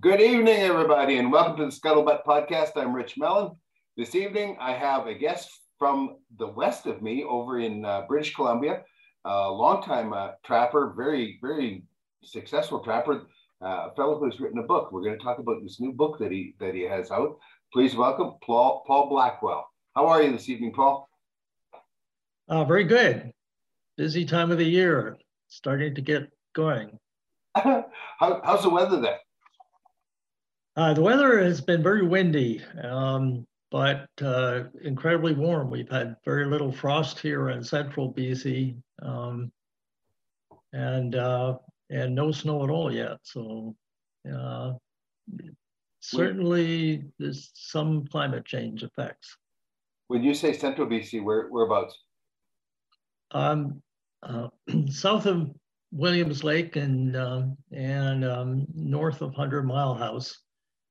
Good evening, everybody, and welcome to the Scuttlebutt Podcast. I'm Rich Mellon. This evening, I have a guest from the west of me over in uh, British Columbia, a longtime uh, trapper, very, very successful trapper, uh, a fellow who's written a book. We're going to talk about this new book that he that he has out. Please welcome Paul, Paul Blackwell. How are you this evening, Paul? Uh, very good. Busy time of the year, starting to get going. How, how's the weather there? Uh, the weather has been very windy, um, but uh, incredibly warm. We've had very little frost here in central BC, um, and uh, and no snow at all yet. So uh, certainly there's some climate change effects. When you say central BC, where whereabouts? Um, uh, south of Williams Lake and um, and um, north of Hundred Mile House.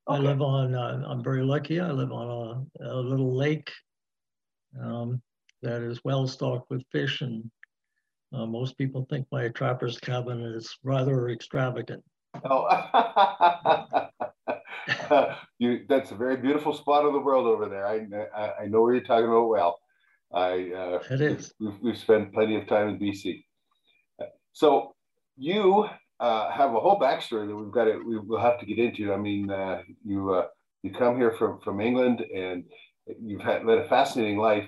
Okay. I live on. Uh, I'm very lucky. I live on a, a little lake um, that is well stocked with fish, and uh, most people think my trapper's cabin is rather extravagant. Oh, you, that's a very beautiful spot of the world over there. I, I, I know where you're talking about well. I, uh, it is. We've, we've spent plenty of time in BC. So you uh, have a whole backstory that we've got to we will have to get into. I mean, uh, you uh, you come here from from England and you've had led a fascinating life.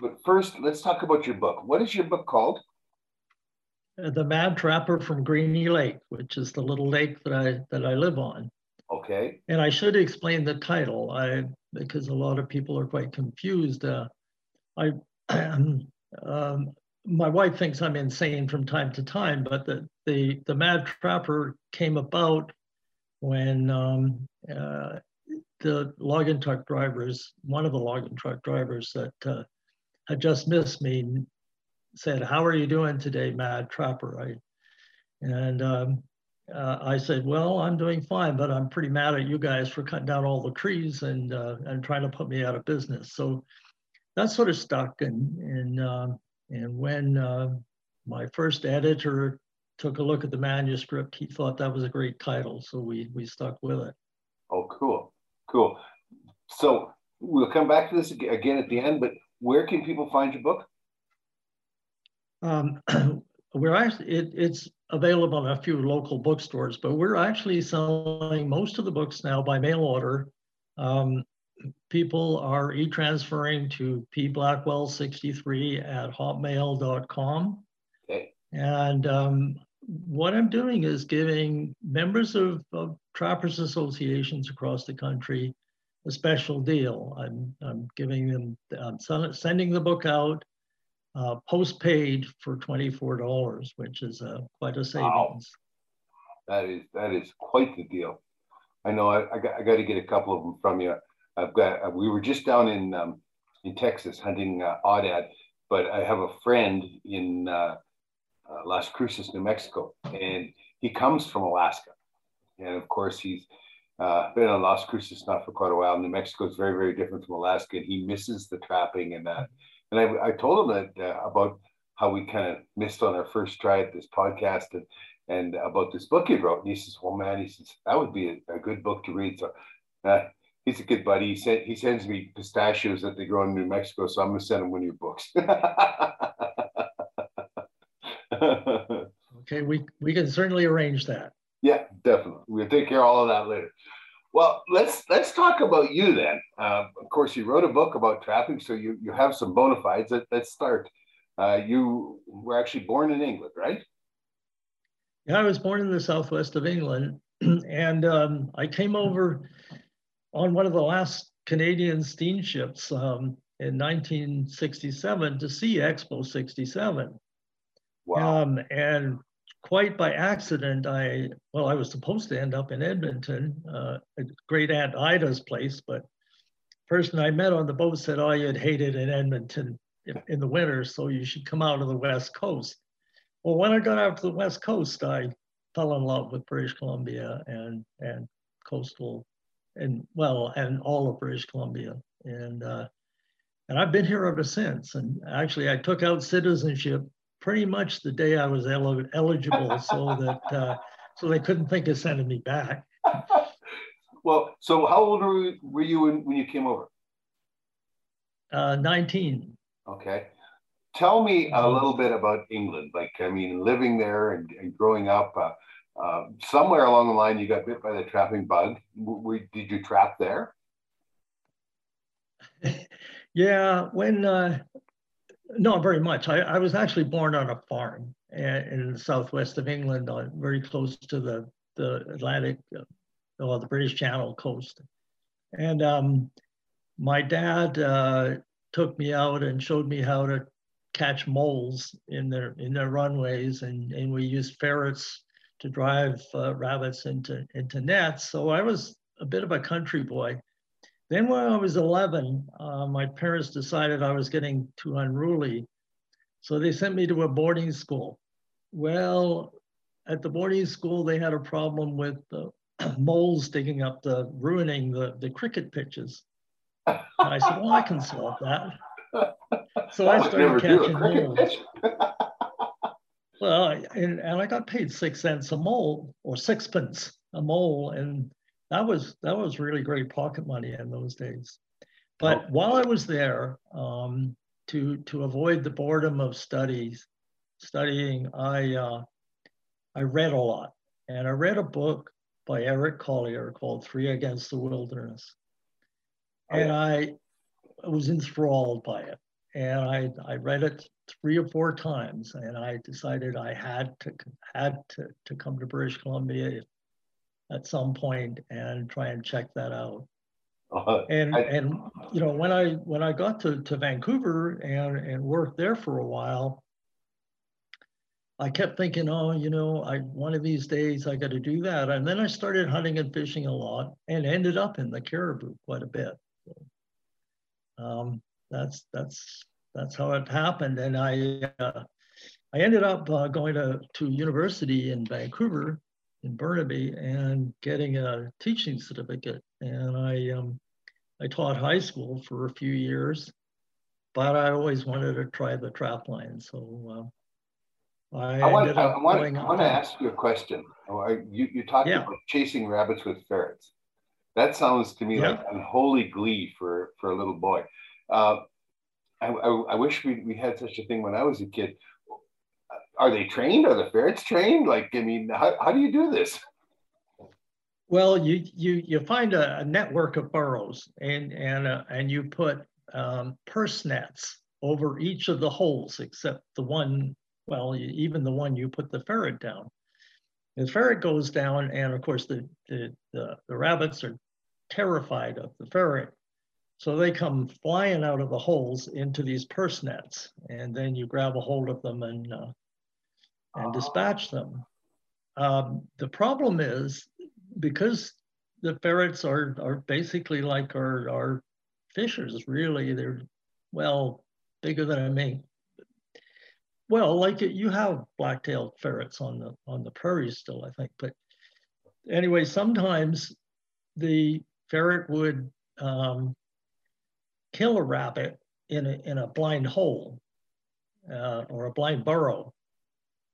But first, let's talk about your book. What is your book called? Uh, the Mad Trapper from Greeny Lake, which is the little lake that I that I live on. Okay. And I should explain the title, I because a lot of people are quite confused. Uh, I um, my wife thinks I'm insane from time to time, but the the, the Mad Trapper came about when um, uh, the logging truck drivers, one of the logging truck drivers that uh, had just missed me, said, "How are you doing today, Mad Trapper?" I, and um, uh, I said, "Well, I'm doing fine, but I'm pretty mad at you guys for cutting down all the trees and uh, and trying to put me out of business." So that sort of stuck, and and um, and when uh, my first editor took a look at the manuscript, he thought that was a great title, so we we stuck with it. Oh, cool, cool. So we'll come back to this again at the end, but where can people find your book? Um, we're actually it, it's available in a few local bookstores, but we're actually selling most of the books now by mail order. Um, people are e-transferring to pblackwell63 at hotmail.com. Okay. And um, what I'm doing is giving members of, of, trappers associations across the country a special deal. I'm, I'm giving them, I'm sending the book out uh, post-paid for $24, which is uh, quite a savings. Wow. That is, that is quite the deal. I know I, I, got, I got to get a couple of them from you. I've got. Uh, we were just down in um, in Texas hunting uh, aoudad, but I have a friend in uh, uh, Las Cruces, New Mexico, and he comes from Alaska, and of course he's uh, been on Las Cruces not for quite a while. New Mexico is very very different from Alaska, and he misses the trapping and that. And I, I told him that uh, about how we kind of missed on our first try at this podcast and and about this book he wrote. And he says, "Well, man," he says, "that would be a, a good book to read." So. He's a good buddy. He said he sends me pistachios that they grow in New Mexico, so I'm gonna send him one of your books. okay, we we can certainly arrange that. Yeah, definitely. We'll take care of all of that later. Well, let's let's talk about you then. Uh, of course, you wrote a book about trapping, so you you have some bona fides. Let, let's start. Uh, you were actually born in England, right? Yeah, I was born in the southwest of England, and um, I came over on one of the last Canadian steamships um, in 1967 to see Expo 67. Wow. Um, and quite by accident, I, well, I was supposed to end up in Edmonton, uh, great Aunt Ida's place, but person I met on the boat said, oh, you'd hate it in Edmonton in the winter, so you should come out to the West Coast. Well, when I got out to the West Coast, I fell in love with British Columbia and, and coastal and well, and all of British Columbia. And uh, and I've been here ever since. And actually, I took out citizenship pretty much the day I was el- eligible, so that uh, so they couldn't think of sending me back. Well, so how old were you, were you when, when you came over? Uh, 19. Okay. Tell me a little bit about England. Like, I mean, living there and, and growing up, uh, uh, somewhere along the line, you got bit by the trapping bug. W- did you trap there? Yeah, when uh, not very much. I, I was actually born on a farm in the southwest of England, uh, very close to the the Atlantic, uh, or the Bristol Channel coast. And um, my dad uh, took me out and showed me how to catch moles in their in their runways, and and we used ferrets to drive uh, rabbits into into nets. So I was a bit of a country boy. Then when I was 11, uh, my parents decided I was getting too unruly. So they sent me to a boarding school. Well, at the boarding school, they had a problem with the moles digging up the, ruining the, the cricket pitches. And I said, well, I can solve that. So I started never do a catching moles. Well, and, and I got paid six cents a mole or sixpence a mole. And that was, that was really great pocket money in those days. But Oh. while I was there, um, to, to avoid the boredom of studies, studying, I, uh, I read a lot. And I read a book by Eric Collier called Three Against the Wilderness. Oh, And. I was enthralled by it. And I, I read it three or four times and I decided I had to had to, to come to British Columbia at some point and try and check that out. Uh, And I- and you know when I when I got to, to Vancouver and and worked there for a while, I kept thinking, oh, you know, I one of these days I got to do that. And then I started hunting and fishing a lot and ended up in the Cariboo quite a bit. So, um, that's that's that's how it happened. And I uh, I ended up uh, going to to university in Vancouver in Burnaby and getting a teaching certificate. And I um, I taught high school for a few years, but I always wanted to try the trap line. So uh, I, I want, I want, I want to ask you a question. Oh, You, you talked Yeah. about chasing rabbits with ferrets. That sounds to me like unholy glee for, for a little boy. Uh, I, I, I wish we, we had such a thing when I was a kid. Are they trained? Are the ferrets trained? Like, I mean, how, how do you do this? Well, you you you find a, a network of burrows and and uh, and you put um, purse nets over each of the holes except the one. Well, even the one you put the ferret down. The ferret goes down, and of course the the the, the rabbits are terrified of the ferret, so they come flying out of the holes into these purse nets, and then you grab a hold of them and uh, and dispatch them. Um, the problem is because the ferrets are are basically like our our fishers. Really, they're well bigger than I mean. Well, like you have black-tailed ferrets on the on the prairies still, I think. But anyway, sometimes the ferret would um, kill a rabbit in a in a blind hole uh, or a blind burrow,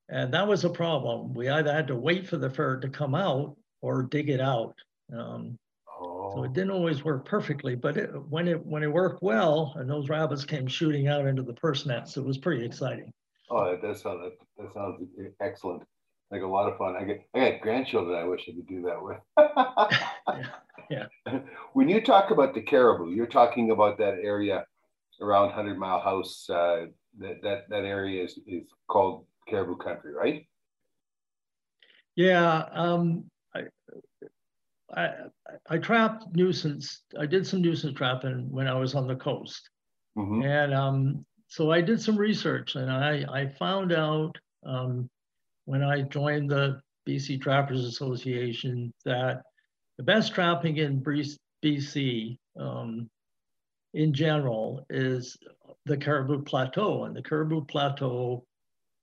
and that was a problem. We either had to wait for the ferret to come out or dig it out. Um, so Oh, it didn't always work perfectly, but it, when it when it worked well and those rabbits came shooting out into the purse nets, it was pretty exciting. oh, that does sound, that, that sounds excellent. Like a lot of fun. I get, I got grandchildren I wish I could do that with. Yeah, When you talk about the Cariboo, you're talking about that area around Hundred Mile House. Uh, that that that area is is called Cariboo Country, right? Yeah, um, I, I I trapped nuisance. I did some nuisance trapping when I was on the coast, Mhm. and um, so I did some research, and I I found out um, when I joined the BC Trappers Association that the best trapping in BC um, in general is the Cariboo Plateau, and the Cariboo Plateau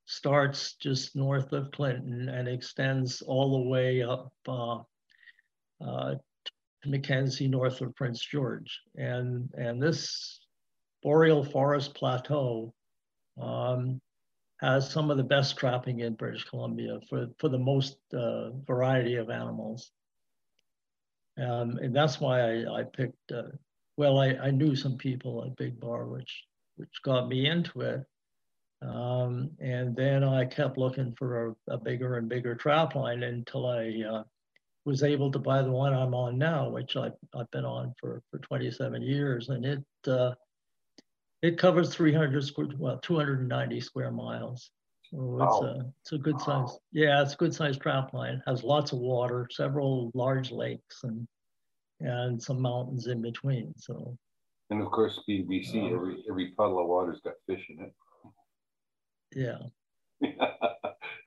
starts just north of Clinton and extends all the way up uh, uh, to Mackenzie, north of Prince George. And, and this boreal forest plateau um, has some of the best trapping in British Columbia for, for the most uh, variety of animals. Um, and that's why I, I picked, uh, well, I, I knew some people at Big Bar, which, which got me into it. Um, and then I kept looking for a, a, bigger and bigger trap line until I uh, was able to buy the one I'm on now, which I've, I've been on for, for 27 years. And it, uh, it covers 300 square, well, 290 square miles. So it's, a, it's a good size. Yeah, it's a good size trap line. Has lots of water, several large lakes, and and some mountains in between. So. And of course, being BC, um, every every puddle of water's got fish in it. Yeah.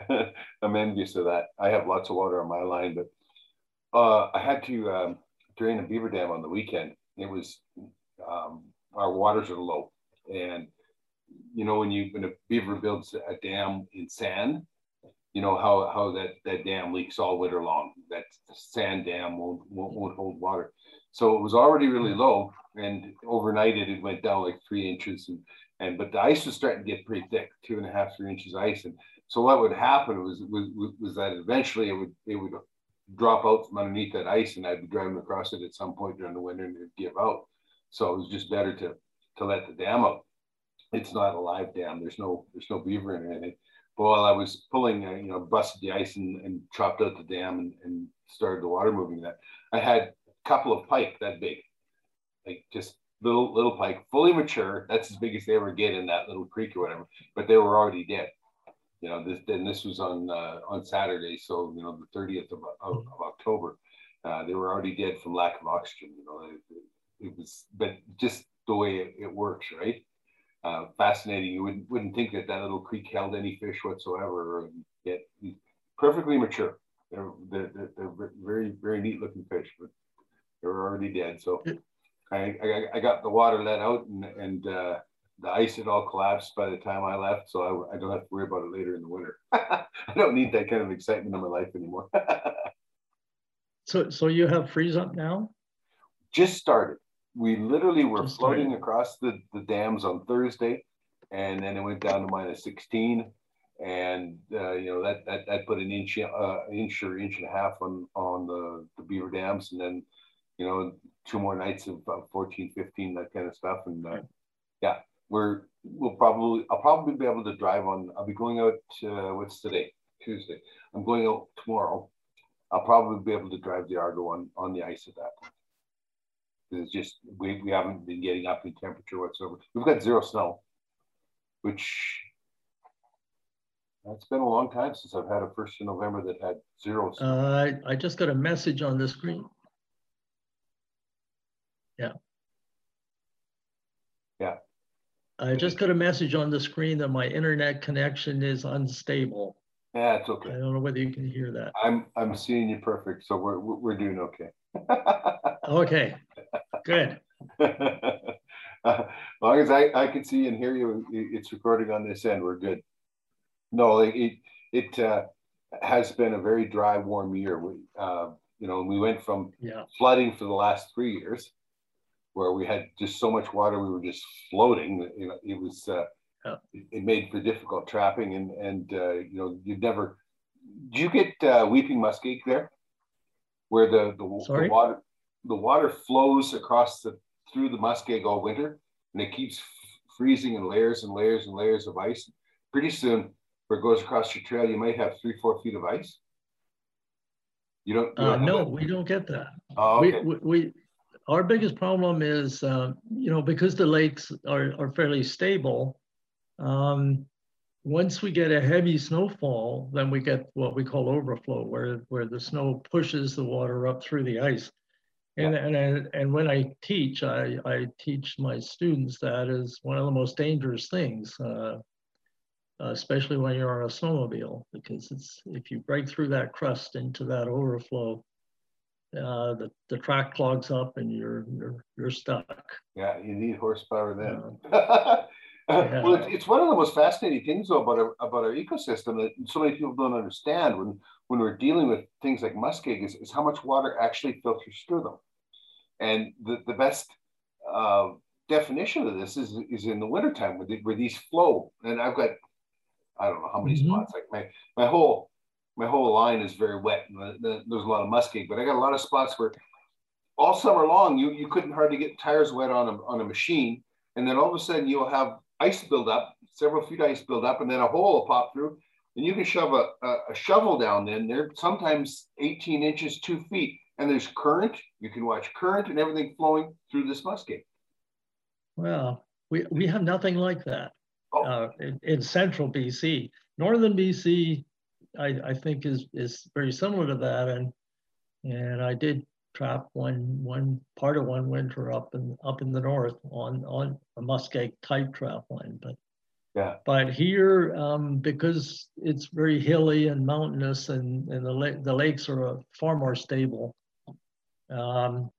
I'm envious of that. I have lots of water on my line, but uh, I had to um, drain a beaver dam on the weekend. It was um, our waters are low, and you know when you when a beaver builds a dam in sand, you know how how that that dam leaks all winter long. That sand dam won't won't, won't hold water. So it was already really low, and overnight it, it went down like three inches, and and but the ice was starting to get pretty thick, two and a half, three inches ice. And so what would happen was was, was that eventually it would it would drop out from underneath that ice, and I'd be driving across it at some point during the winter, and it'd give out. So it was just better to to let the dam out. It's not a live dam. There's no there's no beaver in it. But while I was pulling, uh, you know, busted the ice and, and chopped out the dam and, and started the water moving, that I had a couple of pike that big, like just little little pike, fully mature. That's as big as they ever get in that little creek or whatever. But they were already dead. You know, this and this was on uh, on Saturday, so you know the 30th of, of, of October. Uh, they were already dead from lack of oxygen. You know, it, it was, but just the way it, it works, right? Uh, fascinating. You wouldn't wouldn't think that that little creek held any fish whatsoever, yet perfectly mature. They're, they're, they're very very neat looking fish, but they're already dead. So I, I, I got the water let out and, and uh, the ice had all collapsed by the time I left. So I, I don't have to worry about it later in the winter. I don't need that kind of excitement in my life anymore. so, so you have freeze up now? Just started. We literally were Just floating started. across the, the dams on Thursday and then it went down to minus 16 and uh, you know that, that that put an inch uh, inch or inch and a half on on the, the beaver dams and then you know two more nights of uh, 14, 15, that kind of stuff. And uh, yeah, we're we'll probably I'll probably be able to drive on. I'll be going out. Uh, what's today? Tuesday. I'm going out tomorrow. I'll probably be able to drive the Argo on on the ice at that point. It's just we, we haven't been getting up in temperature whatsoever. We've got zero snow, which it's been a long time since I've had a first of November that had zero. Snow. Uh, I, I just got a message on the screen. Yeah. Yeah. I just got a message on the screen that my internet connection is unstable. Yeah, it's okay. I don't know whether you can hear that. I'm I'm seeing you perfect, so we're we're doing okay. okay, good. as long as I, I can see and hear you, it's recording on this end. We're good. No, it it uh, has been a very dry, warm year. We uh, you know we went from yeah. flooding for the last three years where we had just so much water, we were just floating. You know, it was uh, yeah. it made for difficult trapping, and and uh, you know you'd never. Do you get uh, weeping muskeg there, where the the, the, water the water flows across the through the muskeg all winter, and it keeps freezing in layers and layers and layers of ice. Pretty soon, where it goes across your trail, you might have three four feet of ice. You don't. You don't uh, no, we don't get that. Oh, okay. we, we our biggest problem is, uh, you know, because the lakes are, are fairly stable, um, once we get a heavy snowfall, then we get what we call overflow, where, where the snow pushes the water up through the ice. And, yeah. and, and when I teach, I, I teach my students that is one of the most dangerous things, uh, especially when you're on a snowmobile, because it's if you break through that crust into that overflow, uh, the, the track clogs up and you're you're you're stuck. Yeah, you need horsepower then. yeah. Well, it's, it's one of the most fascinating things though about our, about our ecosystem that so many people don't understand when when we're dealing with things like muskeg is, is how much water actually filters through them. And the, the best uh, definition of this is, is in the wintertime where, where these flow. And I've got, I don't know how many mm-hmm. spots, like my, my whole my whole line is very wet. And there's a lot of muskeg, but I got a lot of spots where all summer long, you, you couldn't hardly get tires wet on a, on a machine. And then all of a sudden you'll have ice build up, several feet ice build up, and then a hole will pop through. And you can shove a, a, a shovel down in there, sometimes 18 inches, two feet. And there's current. You can watch current and everything flowing through this muskeg. Well, we, we have nothing like that oh. uh, in, in, central BC. Northern BC, I, I think is is very similar to that, and and I did trap one one part of one winter up in up in the north on on a muskeg type trap line, but yeah. But here, um, because it's very hilly and mountainous, and and the la- the lakes are far more stable. Um,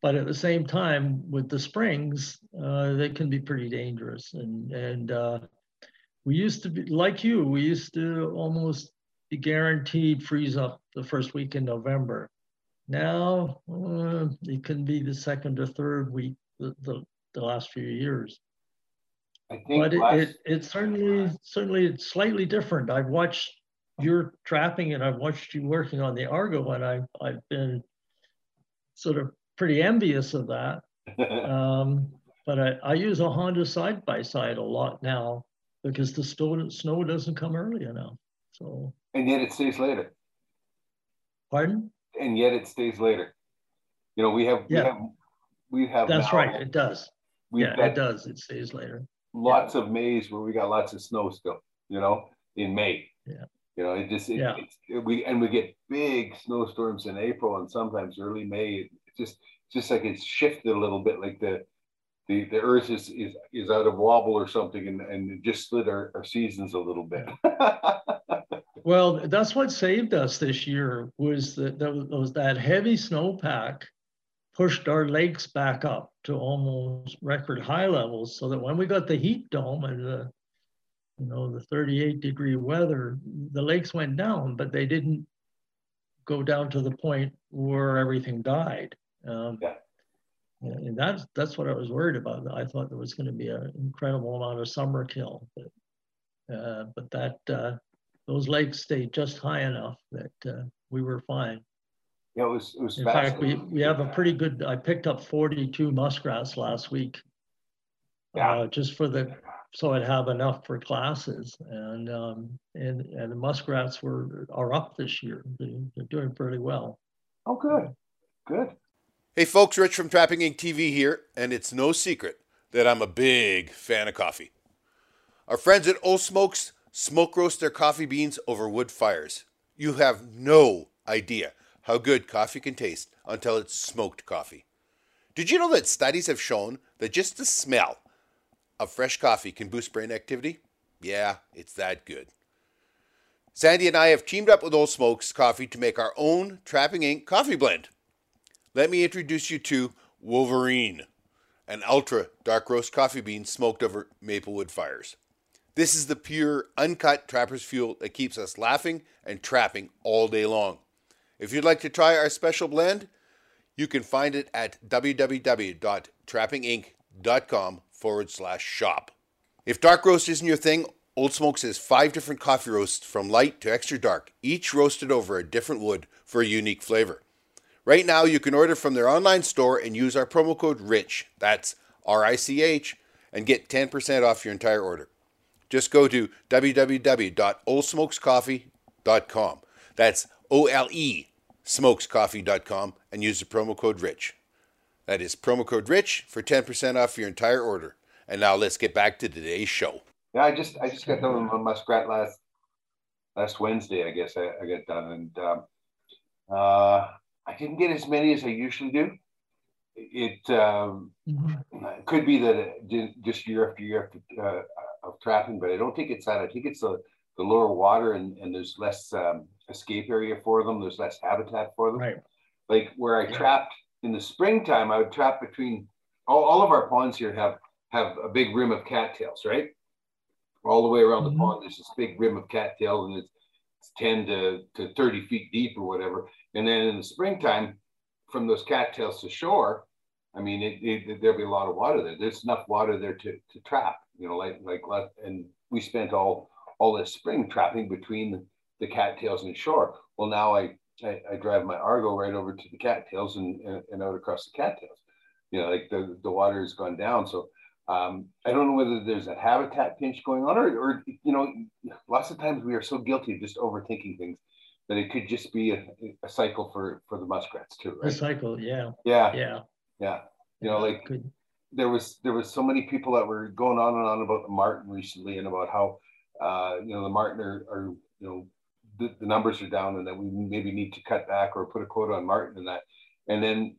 but at the same time, with the springs, uh, they can be pretty dangerous. And and uh, we used to be like you. We used to almost be guaranteed freeze up the first week in November. Now uh, it can be the second or third week the, the, the last few years. I think but it, it, it certainly certainly it's slightly different. I've watched your trapping and I've watched you working on the Argo and I've I've been sort of pretty envious of that. um, but I, I use a Honda side by side a lot now because the snow, snow doesn't come early enough. So and yet it stays later. Pardon? And yet it stays later. You know, we have yeah. we have we have That's right, it does. Yeah, it does. It stays later. Lots yeah. of Mays where we got lots of snow still, you know, in May. Yeah. You know, it just it, yeah. It, we and we get big snowstorms in April and sometimes early May just just like it's shifted a little bit, like the the, the earth is, is is out of wobble or something and, and just slid our, our seasons a little bit. well, that's what saved us this year was that that was that heavy snowpack pushed our lakes back up to almost record high levels so that when we got the heat dome and the you know the 38 degree weather the lakes went down but they didn't go down to the point where everything died um, yeah. And that's that's what I was worried about. I thought there was going to be an incredible amount of summer kill, but uh, but that uh, those lakes stayed just high enough that uh, we were fine. Yeah, it was it was. In fact, we we have a pretty good. I picked up 42 muskrats last week. Yeah. Uh, just for the so I'd have enough for classes, and um, and and the muskrats were are up this year. They, they're doing pretty well. Oh, good, good. Hey folks, Rich from Trapping Inc. TV here, and it's no secret that I'm a big fan of coffee. Our friends at Ole Smokes smoke roast their coffee beans over wood fires. You have no idea how good coffee can taste until it's smoked coffee. Did you know that studies have shown that just the smell of fresh coffee can boost brain activity? Yeah, it's that good. Sandy and I have teamed up with Ole Smokes Coffee to make our own Trapping Inc. coffee blend let me introduce you to Wolverine, an ultra dark roast coffee bean smoked over maple wood fires. This is the pure, uncut trapper's fuel that keeps us laughing and trapping all day long. If you'd like to try our special blend, you can find it at www.trappinginc.com forward slash shop. If dark roast isn't your thing, Ole Smokes has five different coffee roasts from light to extra dark, each roasted over a different wood for a unique flavor. Right now, you can order from their online store and use our promo code RICH, that's R I C H, and get 10% off your entire order. Just go to www.olesmokescoffee.com. That's O L E smokescoffee.com and use the promo code RICH. That is promo code RICH for 10% off your entire order. And now let's get back to today's show. Yeah, I just I just got done with my muskrat last last Wednesday, I guess I, I got done. And um, uh, I didn't get as many as I usually do. It um, mm-hmm. could be that just year after year after, uh, of trapping, but I don't think it's that. I think it's the, the lower water and, and there's less um, escape area for them. There's less habitat for them. Right. Like where I yeah. trapped in the springtime, I would trap between all, all of our ponds here have have a big rim of cattails, right? All the way around mm-hmm. the pond, there's this big rim of cattails, and it's, it's 10 to, to 30 feet deep or whatever. And then in the springtime, from those cattails to shore, I mean, it, it, there'll be a lot of water there. There's enough water there to, to trap, you know, like, like, and we spent all, all this spring trapping between the, the cattails and shore. Well, now I, I, I, drive my Argo right over to the cattails and, and, and out across the cattails. You know, like the, the water has gone down. So um, I don't know whether there's a habitat pinch going on or, or, you know, lots of times we are so guilty of just overthinking things that it could just be a, a cycle for, for the muskrats too. Right? A cycle. Yeah. Yeah. Yeah. Yeah. You know, like Good. there was, there was so many people that were going on and on about the Marten recently and about how, uh, you know, the Marten are, are you know, the, the numbers are down and that we maybe need to cut back or put a quota on Marten and that. And then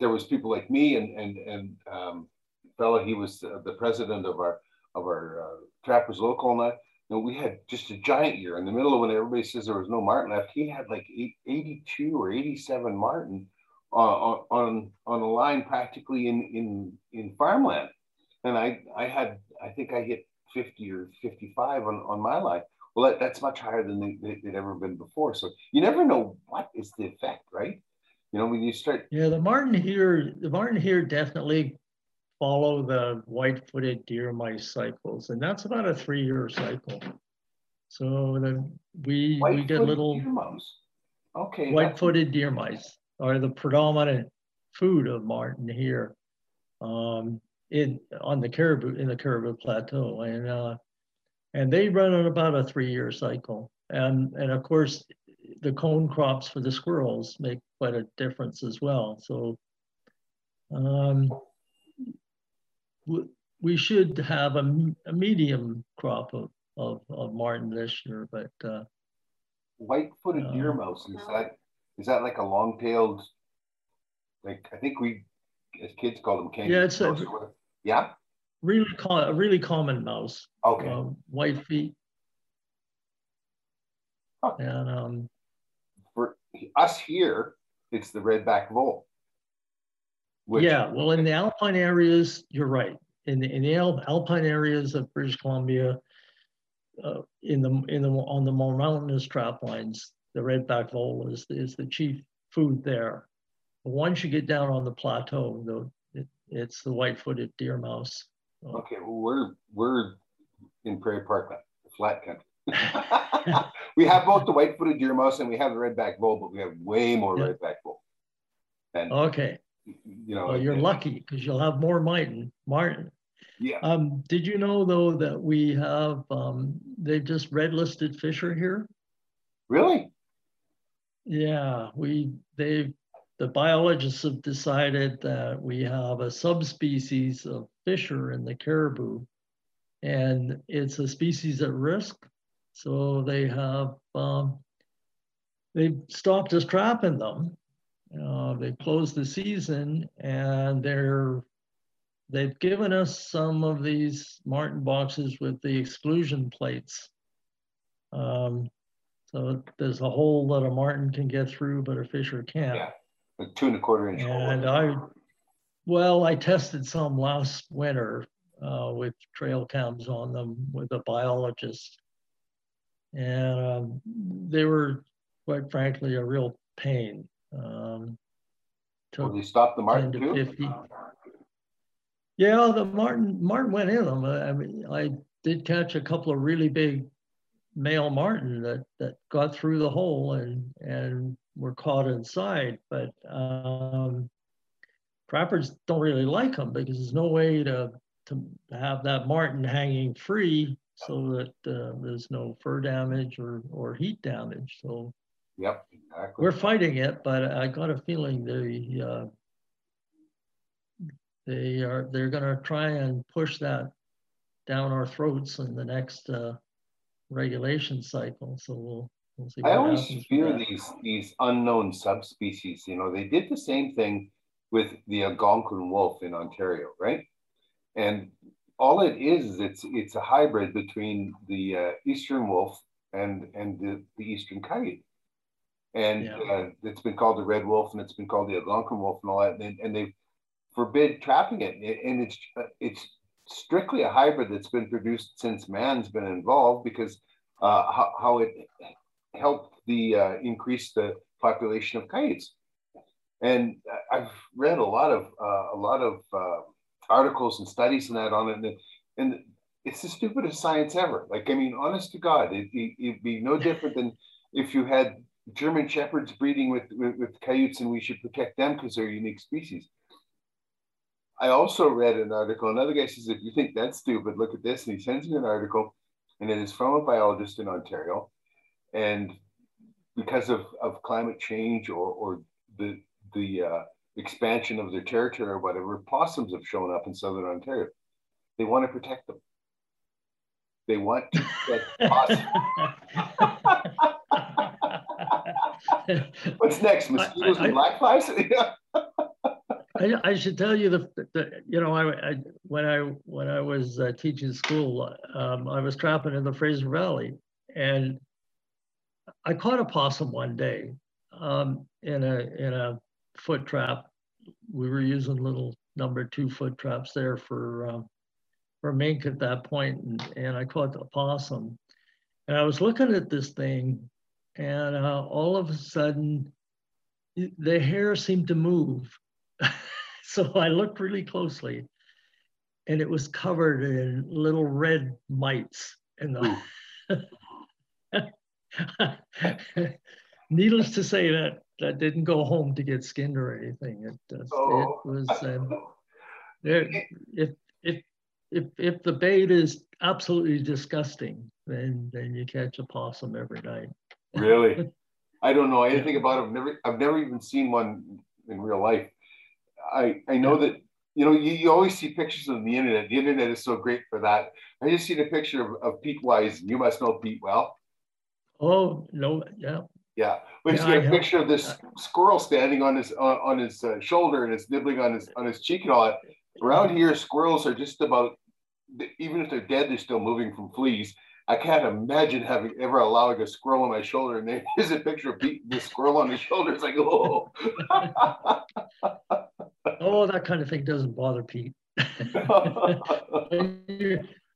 there was people like me and, and, and, um, fella, he was the, the president of our, of our uh, trappers local and that, know, we had just a giant year in the middle of when everybody says there was no Marten left. He had like 82 or 87 Marten uh, on, on, on a line practically in, in, in farmland. And I, I had, I think I hit 50 or 55 on, on my line. Well, that, that's much higher than they, they, would ever been before. So you never know what is the effect, right? You know, when you start. Yeah, the Marten here, the Marten here definitely follow the white-footed deer mice cycles, and that's about a three-year cycle. So the, we we get little. Okay. White-footed deer mice are the predominant food of Marten here, um, in on the Cariboo in the Cariboo plateau, and uh, and they run on about a three-year cycle. And and of course, the cone crops for the squirrels make quite a difference as well. So. Um, we should have a, a medium crop of, of, of marten this year, but uh, white-footed um, deer mouse is that is that like a long-tailed? Like I think we as kids call them kangaroo. Yeah, it's a, yeah. Really, a really common mouse. Okay. Uh, white feet. Huh. And um, for us here, it's the redback vole. Which, yeah, well, in the alpine areas, you're right. In the, in the alpine areas of British Columbia, uh, in the in the on the more mountainous trap lines, the redback vole is is the chief food there. But once you get down on the plateau, the it, it's the white-footed deer mouse. Okay, well, we're we're in Prairie Park, flat country. we have both the white-footed deer mouse and we have the redback vole, but we have way more yeah. redback vole. And okay you know. Well, you're and, lucky because you'll have more Marten. Martin. Yeah. Um, did you know though that we have um, they've just red listed Fisher here? Really? Yeah, we they the biologists have decided that we have a subspecies of Fisher in the Cariboo, and it's a species at risk. So they have um, they stopped us trapping them uh, they closed the season and they're they've given us some of these Marten boxes with the exclusion plates. Um, so there's a hole that a Marten can get through, but a Fisher can't. Yeah, two and a quarter inch. And I, well, I tested some last winter uh, with trail cams on them with a biologist, and um, they were, quite frankly, a real pain. Um, Will they stop the Marten to too? 50. Yeah, the Marten Marten went in them. I mean, I did catch a couple of really big male Marten that that got through the hole and and were caught inside. But um, trappers don't really like them because there's no way to to have that Marten hanging free so that uh, there's no fur damage or or heat damage. So Yep, exactly. We're fighting it, but I got a feeling they uh, they are they're going to try and push that down our throats in the next uh, regulation cycle. So we'll. We'll I always fear these these unknown subspecies. You know, they did the same thing with the Algonquin wolf in Ontario, right? And all it is, it's it's a hybrid between the uh, eastern wolf and and the, the eastern coyote and yeah. uh, it's been called the red wolf and it's been called the Algonquin wolf and all that, and, and they forbid trapping it, and it's it's strictly a hybrid that's been produced since man's been involved because uh, how, how it helped the uh, increase the population of coyotes. And I've read a lot of uh, a lot of uh, articles and studies and that on it, and, and it's the stupidest science ever. Like I mean, honest to God, it, it'd be no different than if you had German Shepherds breeding with, with, with coyotes and we should protect them because they're unique species. I also read an article. Another guy says, if you think that's stupid, look at this. And he sends me an article, and it is from a biologist in Ontario. And because of, of climate change or, or the, the uh, expansion of their territory or whatever, possums have shown up in southern Ontario. They want to protect them. They want to protect possums. What's next? Mosquitoes I, I, and black flies? I, I, should tell you the, the you know I, I, when I when I was uh, teaching school um, I was trapping in the Fraser Valley and I caught a possum one day um, in a in a foot trap. We were using little number two foot traps there for um, for mink at that point, and, and I caught the possum. And I was looking at this thing, and uh, all of a sudden, the hair seemed to move. so I looked really closely, and it was covered in little red mites. And the needless to say, that that didn't go home to get skinned or anything. It, uh, oh. it was um, if if if if the bait is absolutely disgusting, then then you catch a possum every night. Really, I don't know anything about it. I've never I've never even seen one in real life. I I know that you know you, you always see pictures on the internet. The internet is so great for that. I just seen a picture of, of Pete Wise. You must know Pete well. Oh no, yeah. Yeah, but yeah, a picture of this squirrel standing on his uh, on his uh, shoulder and it's nibbling on his on his cheek and all that. Around here, squirrels are just about even if they're dead, they're still moving from fleas. I can't imagine having ever allowing a squirrel on my shoulder. And there's a picture of Pete, the squirrel on his shoulder. It's like, oh. oh, that kind of thing doesn't bother Pete.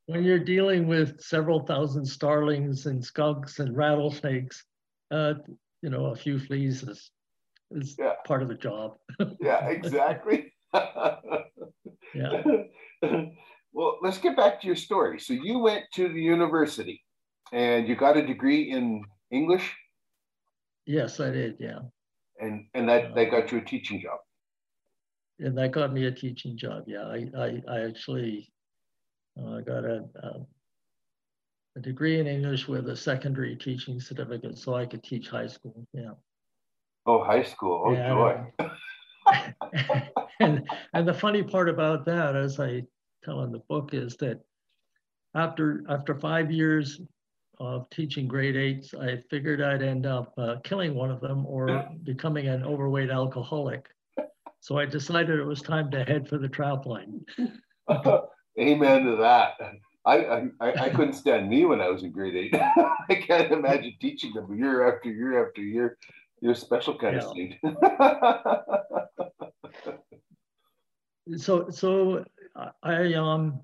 when, you're, dealing with several thousand starlings and skunks and rattlesnakes, uh, you know, a few fleas is, is yeah. part of the job. yeah, exactly. yeah. Well, let's get back to your story. So you went to the university and you got a degree in English? Yes, I did, yeah. And and that, that got you a teaching job. And that got me a teaching job, yeah. I, I, I actually uh, got a, a, a degree in English with a secondary teaching certificate so I could teach high school, yeah. Oh, high school, oh joy. and, and the funny part about that, as I tell in the book is that after after five years of teaching grade eights, I figured I'd end up uh, killing one of them or becoming an overweight alcoholic. So I decided it was time to head for the trap line. Amen to that. I, I, I couldn't stand me when I was in grade eight. I can't imagine teaching them year after year after year. You're a special kind yeah. of student. so so I, um,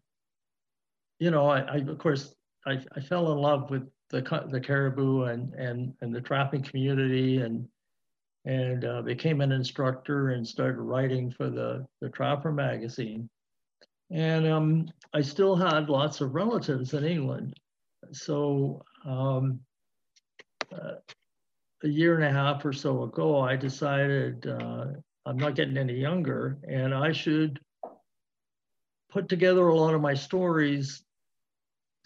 you know, I, I of course, I, I, fell in love with the the Cariboo and and and the trapping community and and uh, became an instructor and started writing for the the Trapper magazine. And um, I still had lots of relatives in England, so um, uh, a year and a half or so ago, I decided uh, I'm not getting any younger, and I should put together a lot of my stories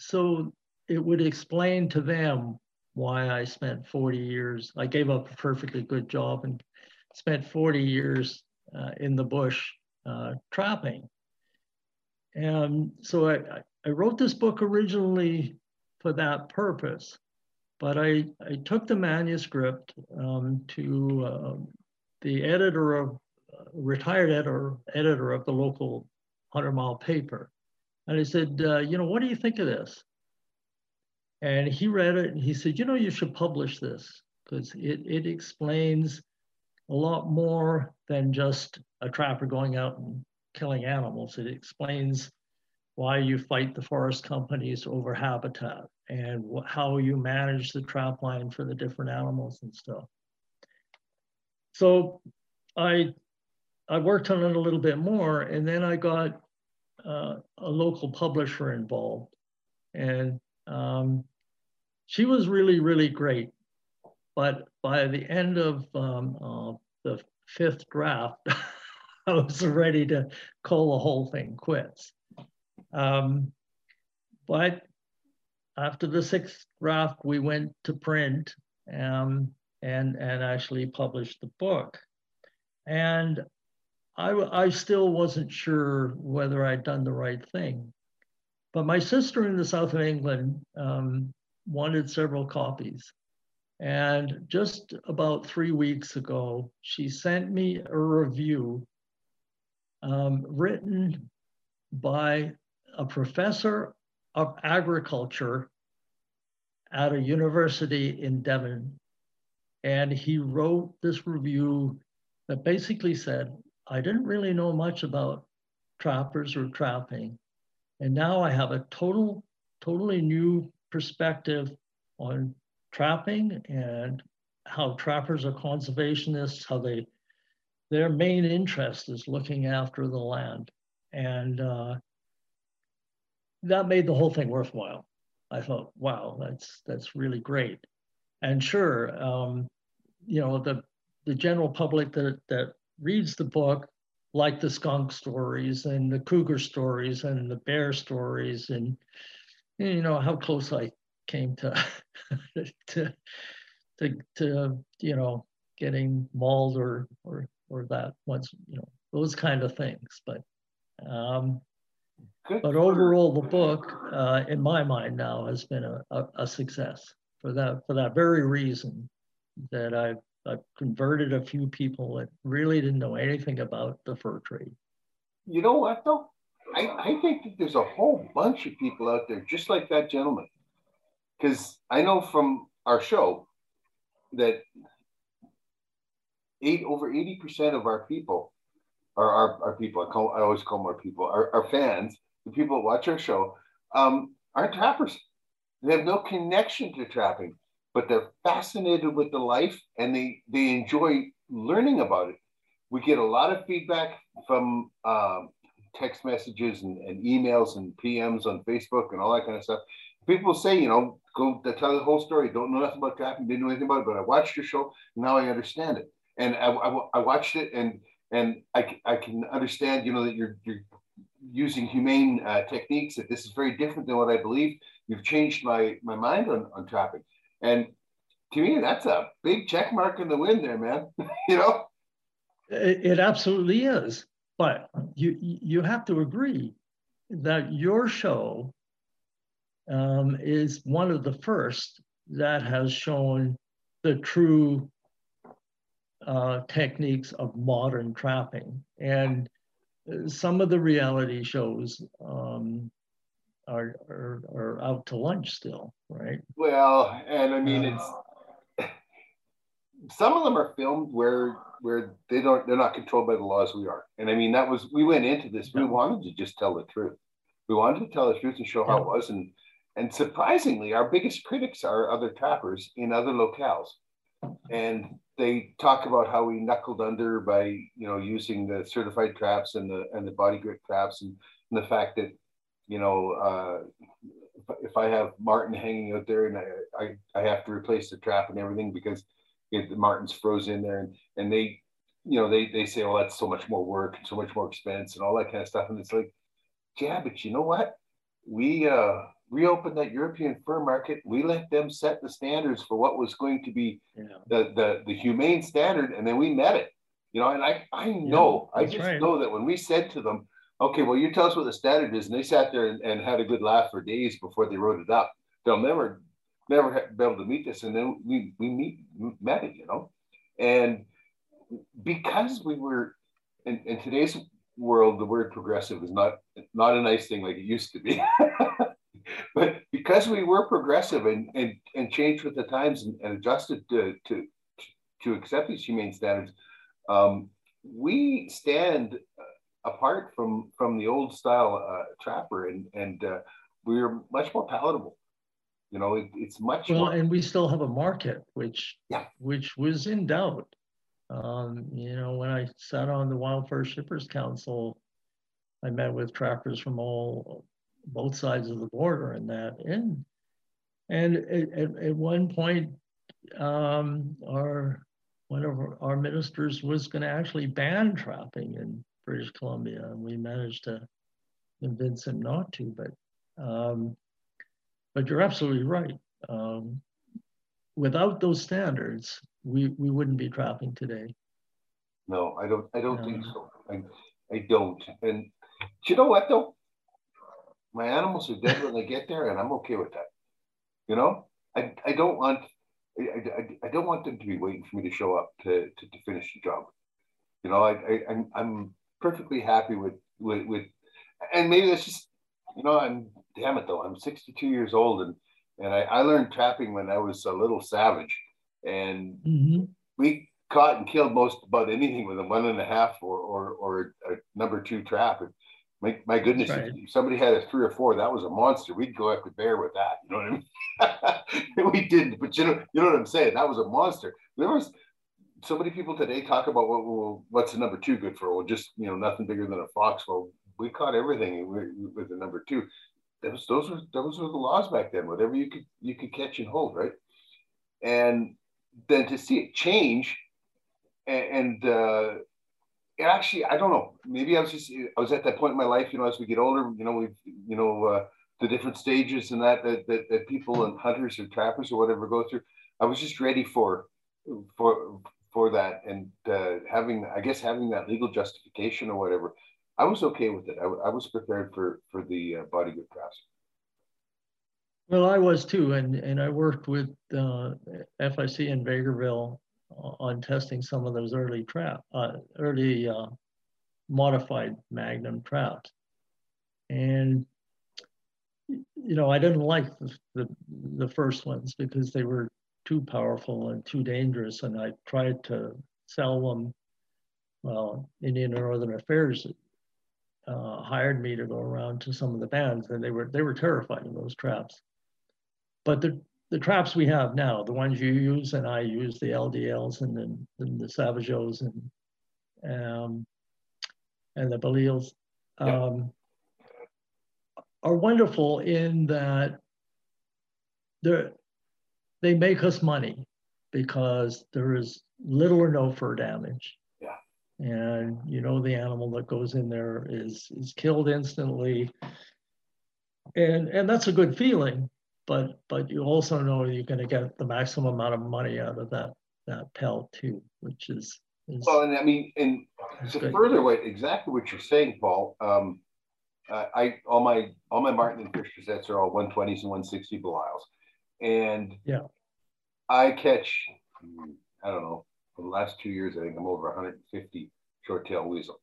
so it would explain to them why I spent 40 years. I gave up a perfectly good job and spent 40 years uh, in the bush uh, trapping. And so I, I wrote this book originally for that purpose, but I, I took the manuscript um, to uh, the editor of, uh, retired editor, editor of the local 100 mile paper. And I said, uh, you know, what do you think of this? And he read it and he said, you know, you should publish this because it, it explains a lot more than just a trapper going out and killing animals. It explains why you fight the forest companies over habitat and wh- how you manage the trap line for the different animals and stuff. So I I worked on it a little bit more, and then I got uh, a local publisher involved, and um, she was really, really great. but by the end of um, uh, the fifth draft, I was ready to call the whole thing quits. Um, but after the sixth draft, we went to print um, and, and actually published the book. And I, I still wasn't sure whether I'd done the right thing. But my sister in the south of England um, wanted several copies. And just about three weeks ago, she sent me a review um, written by a professor of agriculture at a university in Devon. And he wrote this review that basically said, I didn't really know much about trappers or trapping. And now I have a total, totally new perspective on trapping and how trappers are conservationists, how they, their main interest is looking after the land. And uh, that made the whole thing worthwhile. I thought, wow, that's that's really great. And sure, um, you know, the the general public that that reads the book, like the skunk stories and the cougar stories and the bear stories, and you know how close I came to to to to you know getting mauled or or or that once you know those kind of things, but. Um, Good but overall, the book, uh, in my mind now, has been a, a, a, success for that for that very reason that I've, I've converted a few people that really didn't know anything about the fur trade. You know what though? I, I think that there's a whole bunch of people out there just like that gentleman. Because I know from our show that eight over 80% of our people are our, our people. I, call, I always call them our people, our, our fans the people that watch our show, um, aren't trappers. They have no connection to trapping, but they're fascinated with the life and they, they enjoy learning about it. We get a lot of feedback from um, text messages and, and, emails and PMs on Facebook and all that kind of stuff. People say, you know, go tell the whole story. Don't know nothing about trapping, didn't know anything about it, but I watched your show. Now I understand it. And I, I, I watched it and and I, I can understand, you know, that you're, you're using humane uh, techniques that this is very different than what I believe. You've changed my my mind on, on trapping. And to me, that's a big check mark in the wind there, man. you know? It, it absolutely is. But you you have to agree that your show um, is one of the first that has shown the true uh, techniques of modern trapping. And some of the reality shows um, are, are, are out to lunch still, right? Well, and I mean, it's uh, some of them are filmed where where they don't they're not controlled by the laws we are, and I mean that was we went into this we wanted to just tell the truth, we wanted to tell the truth and show how it was, and and surprisingly, our biggest critics are other trappers in other locales, and they talk about how we knuckled under by you know using the certified traps and the and the body grip traps and, and the fact that you know uh, if, I have Marten hanging out there and I, I, I have to replace the trap and everything because it, Marten's froze in there and, and they you know they they say oh that's so much more work and so much more expense and all that kind of stuff. And it's like yeah but you know what? We uh reopened that European fur market. We let them set the standards for what was going to be yeah. the, the, the humane standard, and then we met it. You know, and I, I know, yeah, I just right. know that when we said to them, okay, well, you tell us what the standard is, and they sat there and, and had a good laugh for days before they wrote it up. They'll never, never be able to meet this, and then we we meet met it, you know, and because we were in, in today's world, the word progressive is not not a nice thing like it used to be. but because we were progressive and, and, and changed with the times and, and adjusted to, to, to accept these humane standards, um, we stand apart from, from the old style uh, trapper and, and uh, we're much more palatable. You know, it, it's much well, more... and we still have a market, which yeah. which was in doubt. Um, you know, when I sat on the Wild Fur Shippers Council, I met with trappers from all both sides of the border and that. And and at, at one point, um, our one of our, ministers was going to actually ban trapping in British Columbia, and we managed to convince him not to. But um, but you're absolutely right. Um, without those standards, we we wouldn't be trapping today. No, I don't. I don't think so. I, I don't. And you know what though? My animals are dead when they get there, and I'm okay with that. You know, I I don't want I, I, I don't want them to be waiting for me to show up to, to, to finish the job. You know, I, I I'm I'm perfectly happy with with with, and maybe that's just you know I'm damn it though I'm 62 years old and and I, I learned trapping when I was a little savage, and mm-hmm. we caught and killed most about anything with a one and a half or or, or a number two trap. And my, my goodness, right. if somebody had a three or four, that was a monster. We'd go after bear with that. You know what I mean? we didn't, but you know, you know what I'm saying? That was a monster. There was so many people today talk about what well, what's the number two good for? Well, just you know, nothing bigger than a fox. Well, we caught everything with the number two. Those those were those were the laws back then. Whatever you could you could catch and hold, right? And then to see it change, and, and uh, actually, I don't know. Maybe I was just I was at that point in my life. You know, as we get older, you know, we you know uh, the different stages and that, that that that people and hunters or trappers or whatever go through. I was just ready for for for that and uh, having I guess having that legal justification or whatever. I was okay with it. I, I was prepared for for the uh, body grip traps. Well, I was too, and and I worked with uh, FIC in Vegreville on testing some of those early trap, uh, early uh, modified Magnum traps. And, you know, I didn't like the, the, the, first ones because they were too powerful and too dangerous. And I tried to sell them. Well, Indian and Northern Affairs uh, hired me to go around to some of the bands and they were, they were terrified of those traps. But the, the traps we have now, the ones you use and I use, the LDLs and then and the Sauvageau and um, and the Belisles, um, are wonderful in that they they make us money because there is little or no fur damage. Yeah. And you know the animal that goes in there is is killed instantly. And and that's a good feeling but but you also know you're going to get the maximum amount of money out of that that pelt too, which is, is well. And I mean, and to good. further what exactly what you're saying, Paul. Um, uh, I all my all my Marten and fisher sets are all 120s and 160 Belisles, and yeah, I catch I don't know for the last two years I think I'm over 150 short tail weasel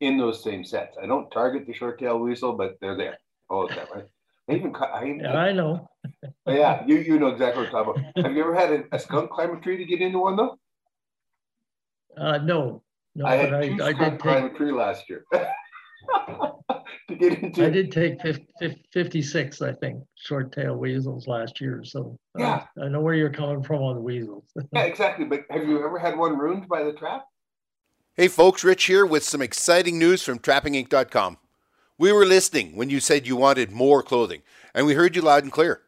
in those same sets. I don't target the short tail weasel, but they're there all the time, right? I even, I even, yeah, I know. Yeah, you you know exactly what I'm talking about. Have you ever had a, a, skunk climb a tree to get into one though? Uh, no, no. I had two I, skunk I did climb take, a tree last year. to get into. I did take 50, 56, I think, short tail weasels last year. So yeah, I know where you're coming from on the weasels. yeah, exactly. But have you ever had one ruined by the trap? Hey, folks, Rich here with some exciting news from TrappingInk.com. We were listening when you said you wanted more clothing, and we heard you loud and clear.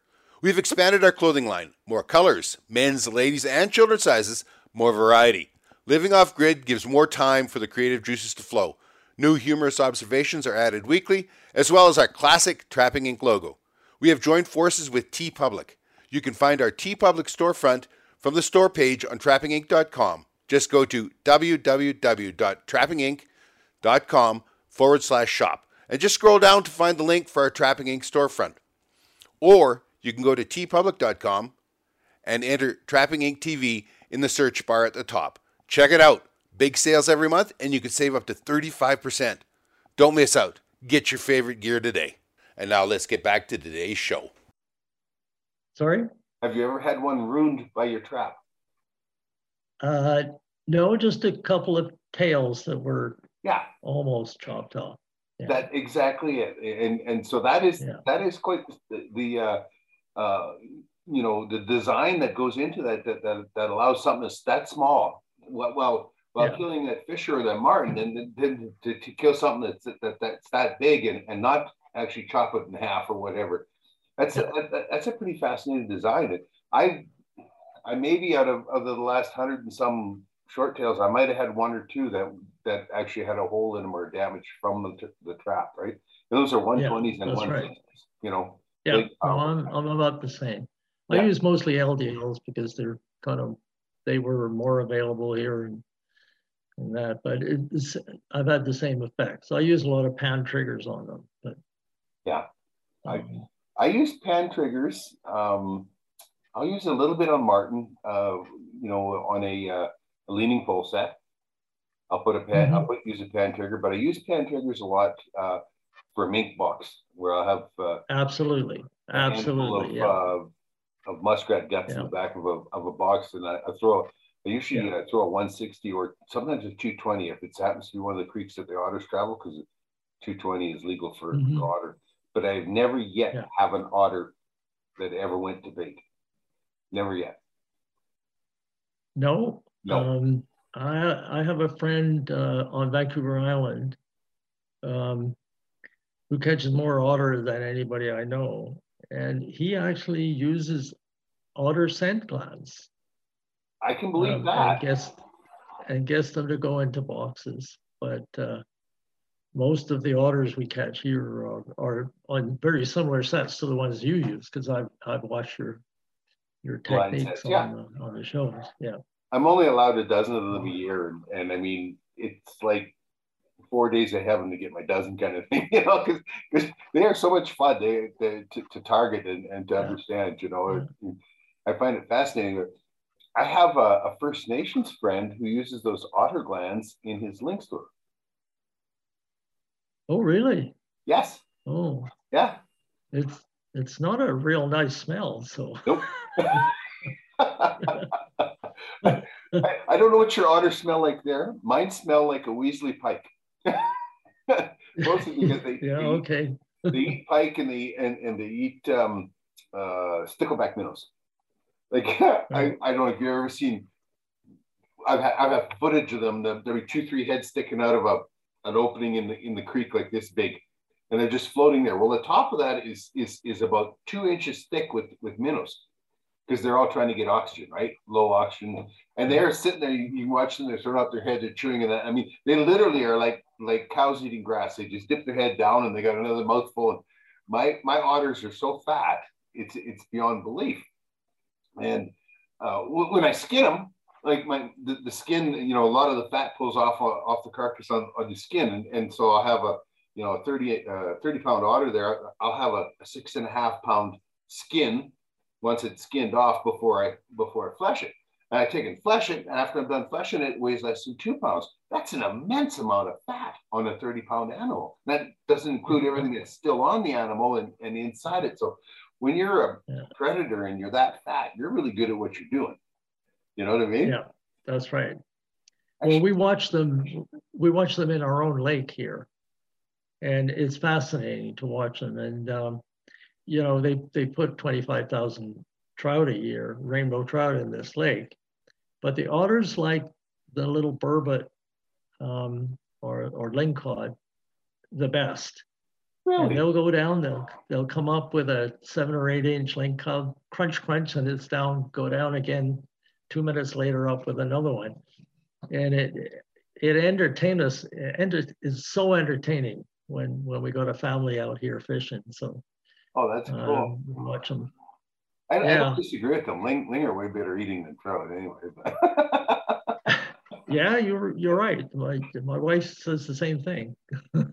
We've expanded our clothing line more colors, men's, ladies, and children's sizes, more variety. Living off grid gives more time for the creative juices to flow. New humorous observations are added weekly, as well as our classic Trapping Ink logo. We have joined forces with T TeePublic. You can find our T TeePublic storefront from the store page on trappingink.com. Just go to www.trappingink.com forward slash shop and just scroll down to find the link for our Trapping Ink storefront. Or you can go to teepublic.com and enter Trapping Ink TV in the search bar at the top. Check it out. Big sales every month, and you can save up to 35%. Don't miss out. Get your favorite gear today. And now let's get back to today's show. Sorry? Have you ever had one ruined by your trap? Uh, no, just a couple of tails that were yeah almost chopped off yeah. that exactly it and and so that is yeah. that is quite the, the uh, uh, you know the design that goes into that that that, that allows something that's that small well well while yeah. killing that fisher or that marten and then to, to kill something that's that, that's that big and, and not actually chop it in half or whatever that's a, that, that's a pretty fascinating design i I maybe out of, of the last hundred and some short tails, I might have had one or two that that actually had a hole in them or damage from the, the trap, right? And those are 120s and that's 150s, right. you know. Yeah, Big no. I'm, I'm about the same. I Yeah. use mostly LDLs because they're kind of, they were more available here and, and that, but it's, I've had the same effects. I use a lot of pan triggers on them, but. Yeah, I- um, I use pan triggers. Um, I'll use a little bit on Marten, uh, you know, on a, uh, a leaning pole set. I'll put a pan, I'll put, use a pan trigger, but I use pan triggers a lot uh, for mink box where I'll have uh, Absolutely, absolutely, of, yeah. uh, of muskrat guts in the back of a, of a box, and I, I throw. I usually uh, throw a 160 or sometimes a 220 if it happens to be one of the creeks that the otters travel because 220 is legal for, Mhm. for otter. But I've never yet Yeah. have an otter that ever went to bait. Never yet. No. No. Um, I, I have a friend uh, on Vancouver Island um, who catches more otter than anybody I know. And he actually uses otter scent glands. I can believe um, that. And gets, and gets them to go into boxes. But uh, most of the otters we catch here are, are on very similar sets to the ones you use because I've, I've watched your your techniques sets, yeah. on, the, on the shows. Yeah. I'm only allowed a dozen of them a year, and, and I mean it's like four days of heaven to get my dozen kind of thing, you know, because because they are so much fun they, they to, to target and, and to Yeah. understand, you know. I find it fascinating. I have a, a First Nations friend who uses those otter glands in his lynx lure. Oh, really? Yes, Oh, yeah. it's it's not a real nice smell. So Nope. I, I don't know what your otters smell like there. Mine smell like a Weasley pike. Mostly because they, yeah, eat, okay. they eat pike and they and, and they eat um, uh, stickleback minnows. Like I, I don't know if you've ever seen. I've had, I've had footage of them. There'll be two, three heads sticking out of a an opening in the in the creek like this big, and they're just floating there. Well, the top of that is is is about two inches thick with with minnows, because they're all trying to get oxygen, right? Low oxygen, and they're sitting there. You, you watch them; they're throwing out their head, they're chewing, and that. I mean, they literally are like like cows eating grass. They just dip their head down, and they got another mouthful. And my my otters are so fat, it's it's beyond belief. And uh, when I skin them, like my the, the skin, you know, a lot of the fat pulls off uh, off the carcass on, on the skin, and, and so I'll have a you know a 30, uh, 30 pound otter there. I'll have a, a six and a half pound skin once it's skinned off before I before I flesh it. And I take and flesh it, and after I'm done fleshing it, it weighs less than two pounds. That's an immense amount of fat on a 30 pound animal. That doesn't include everything that's still on the animal and, and inside it. So when you're a Yeah. predator and you're that fat, you're really good at what you're doing. You know what I mean? Yeah, that's right. Well, we watch them. We watch them in our own lake here, and it's fascinating to watch them. And um, you know, they they put twenty five thousand trout a year, rainbow trout, in this lake, but the otters like the little burbot um, or or lingcod the best. And they'll go down, they'll, they'll come up with a seven or eight inch lingcod, crunch, crunch, and it's down, go down again. Two minutes later up with another one. And it, it entertained us, it is so entertaining when, when we got a family out here fishing. So Oh, that's cool. um, watch them. I, I yeah. don't disagree with them. Ling, ling are way better eating than trout anyway. but- Yeah, you're, you're right. My, my wife says the same thing. do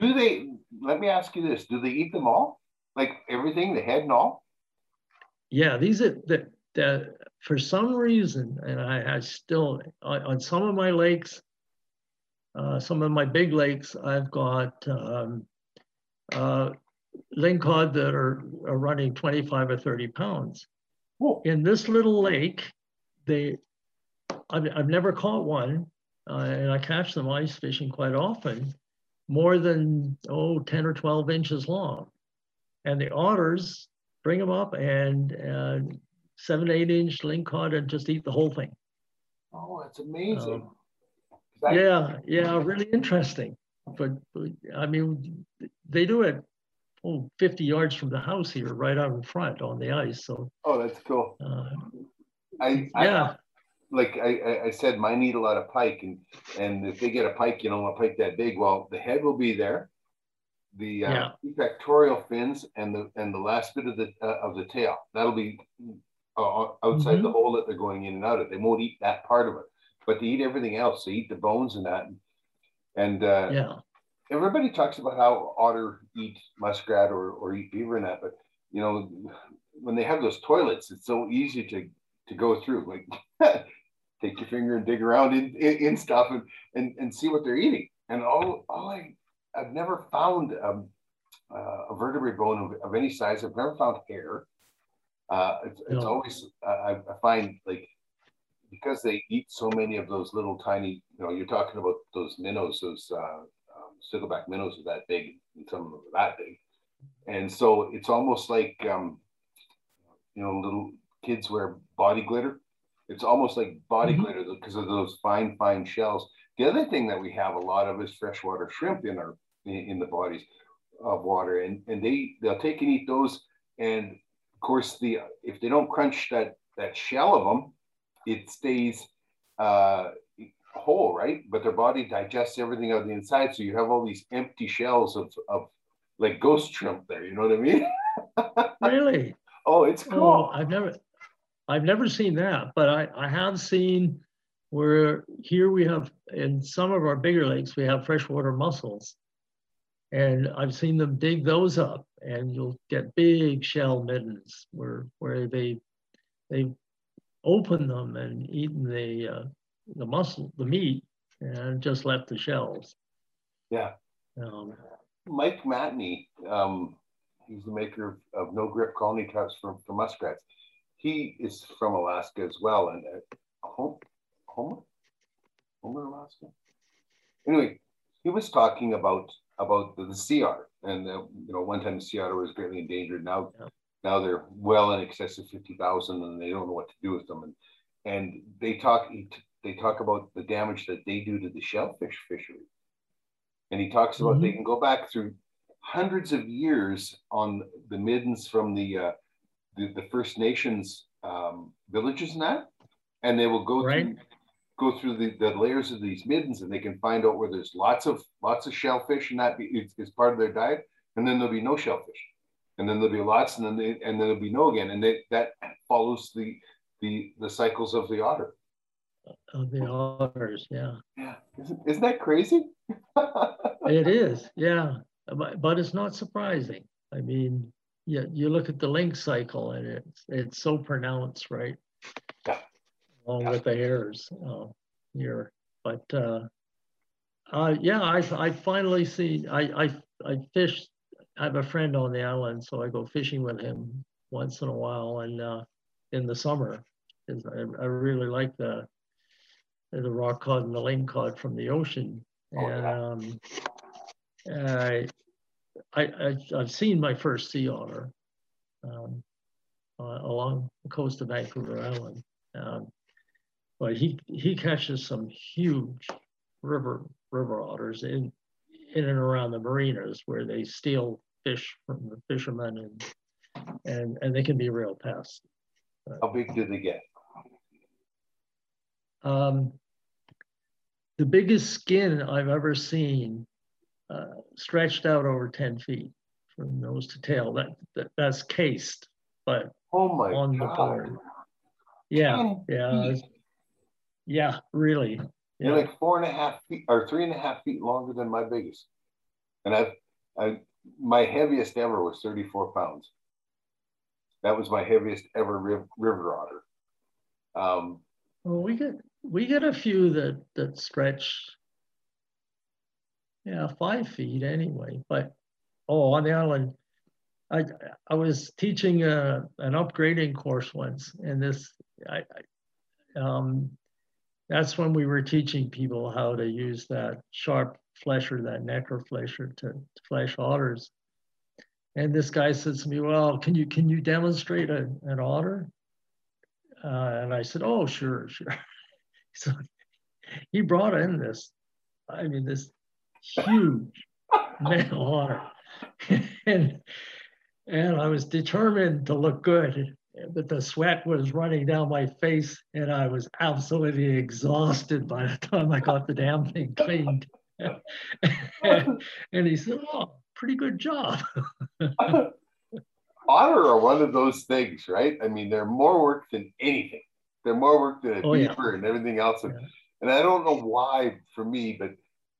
they, let me ask you this, do they eat them all? Like everything, the head and all? Yeah, these are the, the for some reason, and I, I still on, on some of my lakes, uh, some of my big lakes, I've got um, uh, lingcod that are, are running 25 or 30 pounds. Whoa. In this little lake, they I've, I've never caught one, uh, and I catch them ice fishing quite often, more than oh 10 or 12 inches long, and the otters bring them up and uh, seven, eight inch lingcod and just eat the whole thing. Oh, that's amazing. Um, Yeah, yeah, really interesting. But, I mean, they do it oh, 50 yards from the house here, right out in front on the ice. So Oh, that's cool. uh, I, yeah. Like I, I said, mine eat a lot of pike, and and if they get a pike, you know, a pike that big, well, the head will be there, the uh, Yeah. pectoral fins, and the and the last bit of the uh, of the tail. That'll be uh, outside the hole that they're going in and out of. They won't eat that part of it, but they eat everything else. They eat the bones and that, and uh, Yeah. everybody talks about how otter eat muskrat or, or eat beaver and that, but you know, when they have those toilets, it's so easy to to go through. Like take your finger and dig around in, in, in stuff and, and and see what they're eating. And all all I I've never found um, uh, a vertebrate bone of, of any size. I've never found hair. Uh, it's, it's always uh, I, I find like because they eat so many of those little tiny, you know, you're talking about those minnows, those uh, um, stickleback minnows are that big, and some of them are that big, and so it's almost like, um, you know, little kids wear body glitter. It's almost like body Mhm. glitter because of those fine, fine shells. The other thing that we have a lot of is freshwater shrimp in our in, the bodies of water, and and they they'll take and eat those, and of course the if they don't crunch that that shell of them, it stays uh, whole, right? But their body digests everything on the inside, so you have all these empty shells of of like ghost shrimp there. You know what I mean? Really? oh, it's Oh, cool. I've never, I've never seen that, but I, I have seen where here we have, in some of our bigger lakes, we have freshwater mussels. And I've seen them dig those up and you'll get big shell middens where, where they, they open them and eaten the, uh, the mussel, the meat and just left the shells. Yeah. Um, Mike Matney, um, he's the maker of, of no grip colony traps for, for muskrats. He is from Alaska as well, and uh, home, Homer, Homer, Alaska. Anyway, he was talking about about the, the sea otter, and uh, you know, one time the sea otter was greatly endangered. Now, Yeah. now they're well in excess of fifty thousand, and they don't know what to do with them. And and they talk they talk about the damage that they do to the shellfish fishery. And he talks about they can go back through hundreds of years on the middens from the uh, the, the First Nations um, villages and that, and they will go Right. through go through the, the layers of these middens, and they can find out where there's lots of lots of shellfish, and that be, it's, part of their diet, and then there'll be no shellfish, and then there'll be lots, and then they, and then there'll be no again, and they, that follows the the the cycles of the otter. of the otters, yeah. Yeah, isn't, isn't that crazy? It is, yeah, but, but it's not surprising. I mean, yeah, you look at the lynx cycle and it's it's so pronounced, right? Yeah. Along Yeah. with the hares uh, here, but uh, uh, yeah, I I finally see I I I fished. I have a friend on the island, so I go fishing with him once in a while, and uh, in the summer, I, I really like the the rock cod and the lingcod from the ocean. Oh, and yeah. um, I, I, I've seen my first sea otter um, uh, along the coast of Vancouver Island. Um, but he, he catches some huge river, river otters in, in and around the marinas where they steal fish from the fishermen and, and, and they can be real pests. How big do they get? Um, the biggest skin I've ever seen uh, stretched out over 10 feet from nose to tail. That, that That's cased, but Oh my on the board. Yeah, 10 yeah, feet. yeah, really. You're like four and a half feet or three and a half feet longer than my biggest. And I've, I, my heaviest ever was 34 pounds. That was my heaviest ever riv- river otter. Um, Well, we get we get a few that that stretch. Yeah, five feet anyway. But oh, on the island, I I was teaching a, an upgrading course once, and this I, I um that's when we were teaching people how to use that sharp flesher, that necker flesher to, to flesh otters. And this guy says to me, "Well, can you can you demonstrate a, an otter?" Uh, and I said, "Oh, sure, sure." So he brought in this, I mean, this huge male otter, and and I was determined to look good. but the sweat was running down my face and I was absolutely exhausted by the time I got the damn thing cleaned. and he said, Oh, pretty good job. Otter are one of those things, right? I mean, they're more work than anything. They're more work than a Oh, yeah. beaver and everything else. Yeah. and I don't know why for me, but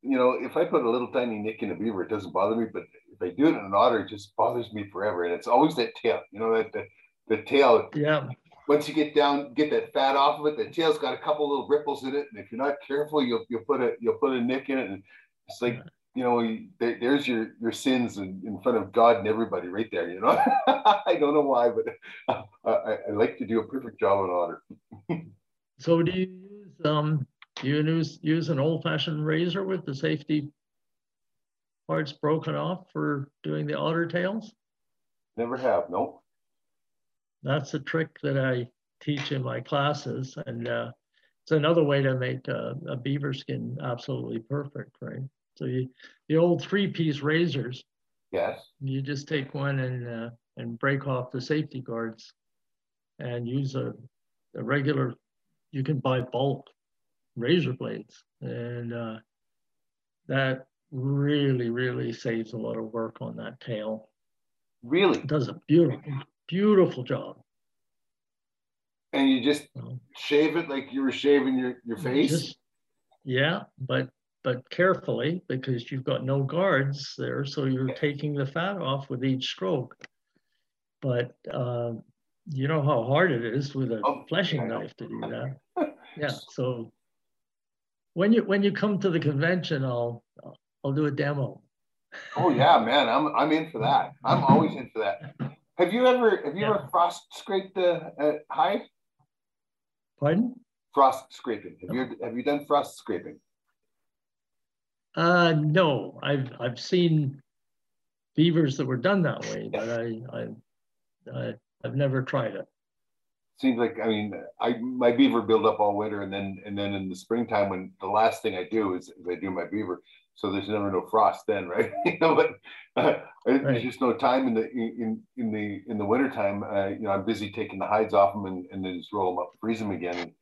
you know, if I put a little tiny nick in a beaver, it doesn't bother me. But if I do it in an otter, it just bothers me forever. And it's always that tail, you know, that the, the tail. yeah. Once you get down, get that fat off of it, the tail's got a couple little ripples in it. And if you're not careful, you'll you'll put a you'll put a nick in it, and it's like you know, there, there's your your sins in, in front of God and everybody right there. You know, I don't know why, but I, I, like to do a perfect job on otter. So do you use um you use use an old fashioned razor with the safety parts broken off for doing the otter tails? Never have, no. That's a trick that I teach in my classes, and uh, it's another way to make a, a beaver skin absolutely perfect, right? So you, the old three-piece razors, Yes. you just take one and uh, and break off the safety guards, and use a, a regular. You can buy bulk razor blades, and uh, that really, really saves a lot of work on that tail. Really? It does a beautiful, beautiful job. And you just So, shave it like you were shaving your, your face? just- yeah, but but carefully because you've got no guards there, so you're taking the fat off with each stroke. But uh, you know how hard it is with a Oh, fleshing knife to do that. Yeah, so when you when you come to the convention, I'll I'll, do a demo. Oh yeah, man, I'm I'm in for that. I'm always in for that. Have you ever have you Yeah. ever frost scraped a, a hide? Pardon? Frost scraping. Have you have you done frost scraping? Uh, no, I've I've seen beavers that were done that way, but I I, I I've never tried it. Seems like I mean I my beaver build up all winter and then and then in the springtime when the last thing I do is, is I do my beaver. So there's never no frost then, right? you know, but uh, there's just no time in the in in the in the wintertime. Uh, you know, I'm busy taking the hides off them and, and then just roll them up, freeze them again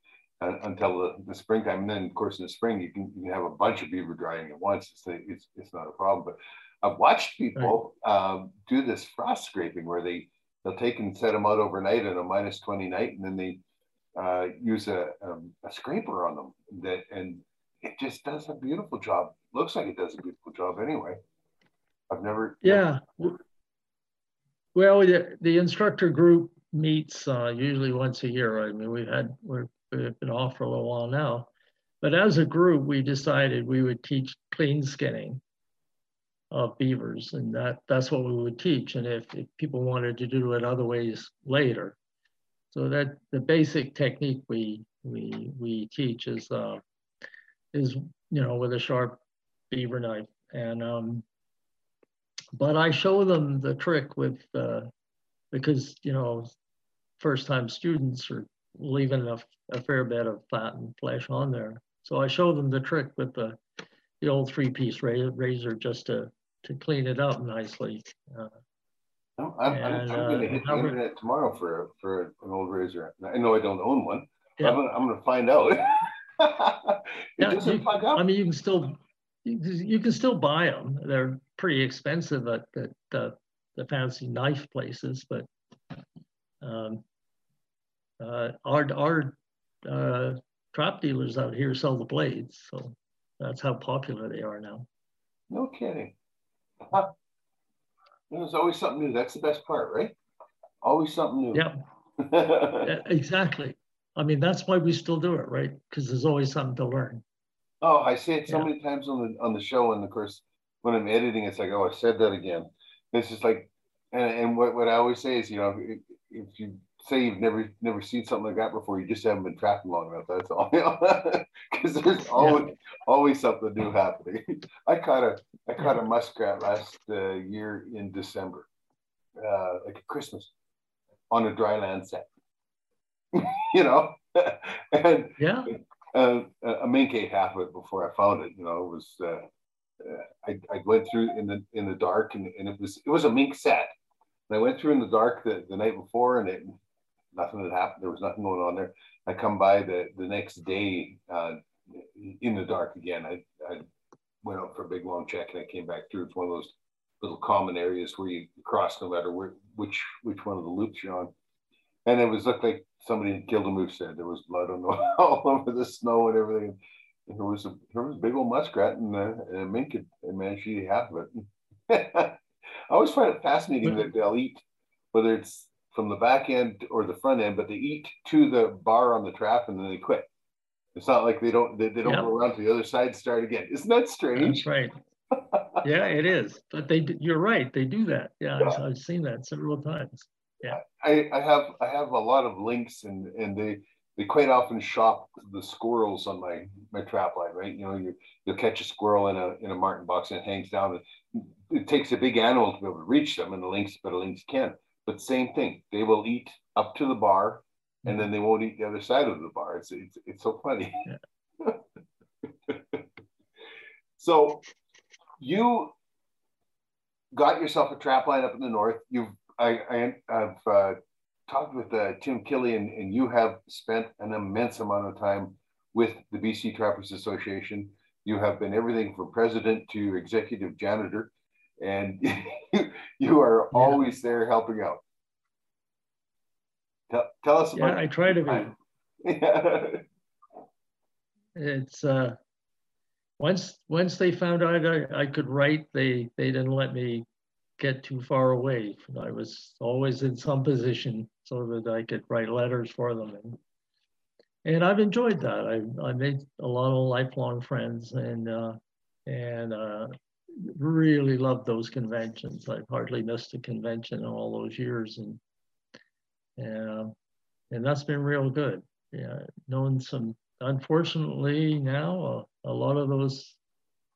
uh, until the, the springtime. And then of course in the spring you can you can have a bunch of beaver drying at once. It's it's it's not a problem. But I've watched people um, do this frost scraping where they they'll take and set them out overnight at a minus 20 night and then they uh, use a, um, a scraper on them that and it just does a beautiful job looks like it does a beautiful job anyway i've never Yeah. w- Well, the, the instructor group meets uh, usually once a year. I mean, we've had, we've been off for a little while now. But as a group, we decided we would teach clean skinning of beavers, and that, that's what we would teach. And if, if people wanted to do it other ways later. So that the basic technique we, we, we teach is, uh, is, you know, with a sharp beaver knife. And, um, but I show them the trick with, uh, because, you know, first time students are leaving a, a fair bit of fat and flesh on there. So I show them the trick with the, the old three piece razor just to, to clean it up nicely. Uh, i'm, I'm, I'm, I'm gonna uh, hit the internet tomorrow for for an old razor i know i don't own one Yeah. I'm, I'm gonna find out Yeah, you- I mean, you can still, you can you can still buy them. They're pretty expensive at the, the, the fancy knife places, but um, uh, our, our uh, trap dealers out here sell the blades, so that's how popular they are now. no kidding Huh. there's always something new that's the best part right always something new Yeah, exactly. I mean, that's why we still do it, right? Because there's always something to learn. Oh, I say it so Yeah. many times on the on the show, and of course, when I'm editing, it's like, oh, I said that again. It's just like, and, and what, what I always say is, you know, if, if you say you've never never seen something like that before, you just haven't been trapping long enough. That's all. Because there's always always something new happening. I caught a I caught a muskrat last uh, year in December, uh, like at Christmas, on a dry land set. you know, and Yeah, uh, a mink ate half of it before I found it. You know, it was uh, uh, I, I went through in the in the dark, and, and it was it was a mink set. And I went through in the dark the, the night before, and it nothing had happened. There was nothing going on there. I come by the the next day uh, in the dark again. I, I went out for a big long check and I came back through. It's one of those little common areas where you cross no matter where, which which one of the loops you're on. And it was looked like somebody had killed a moose there. There was blood on the, all over the snow and everything. And there was a there was a big old muskrat and a, and a mink had, had managed to eat half of it. I always find it fascinating that they'll eat, whether it's from the back end or the front end, but they eat to the bar on the trap and then they quit. It's not like they don't they, they don't yep. go around to the other side and start again. Isn't that strange? That's right. yeah, it is. But they you're right. They do that. Yeah, yeah. I've, I've, seen that several times. Yeah. I, I have I have a lot of lynx and and they they quite often shop the squirrels on my my trap line, right? You know, you you'll catch a squirrel in a in a marten box and it hangs down. It takes a big animal to be able to reach them, and the lynx, but a lynx can. But same thing, they will eat up to the bar and then they won't eat the other side of the bar. It's it's, it's so funny. Yeah. so you got yourself a trap line up in the north. You've I, I have uh, talked with uh, Tim Killian, and you have spent an immense amount of time with the BC Trappers Association. You have been everything from president to executive janitor, and you are yeah. always there helping out. Tell, tell us about. Yeah, I try to be. yeah. It's uh, once once they found out I, I could write, they they didn't let me get too far away. I was always in some position so that I could write letters for them, and and I've enjoyed that. I I made a lot of lifelong friends, and uh, and uh, really loved those conventions. I've hardly missed a convention in all those years, and and, and that's been real good. Yeah, known some, unfortunately now, a, a lot of those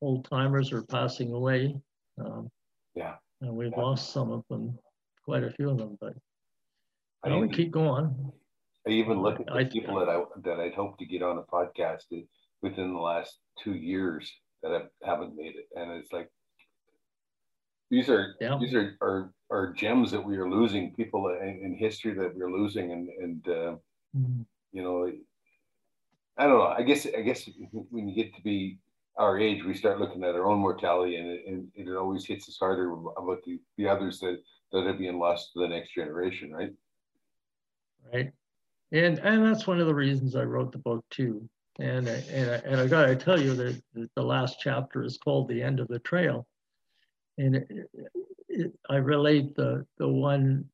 old timers are passing away. Um, yeah. And we've yeah. lost some of them, quite a few of them, but I don't keep going. I even look at the I, people that I that I'd hoped to get on a podcast within the last two years that I haven't made it, and it's like these are yeah. these are, are are gems that we are losing people in, in history that we're losing. And and uh, mm-hmm. you know i don't know. I guess i guess when you get to be our age we start looking at our own mortality and it, and it always hits us harder about the, the others that that are being lost to the next generation right? Right. And and that's one of the reasons i wrote the book too and and, and i gotta tell you that the last chapter is called the end of the trail and it, it, I relate the the one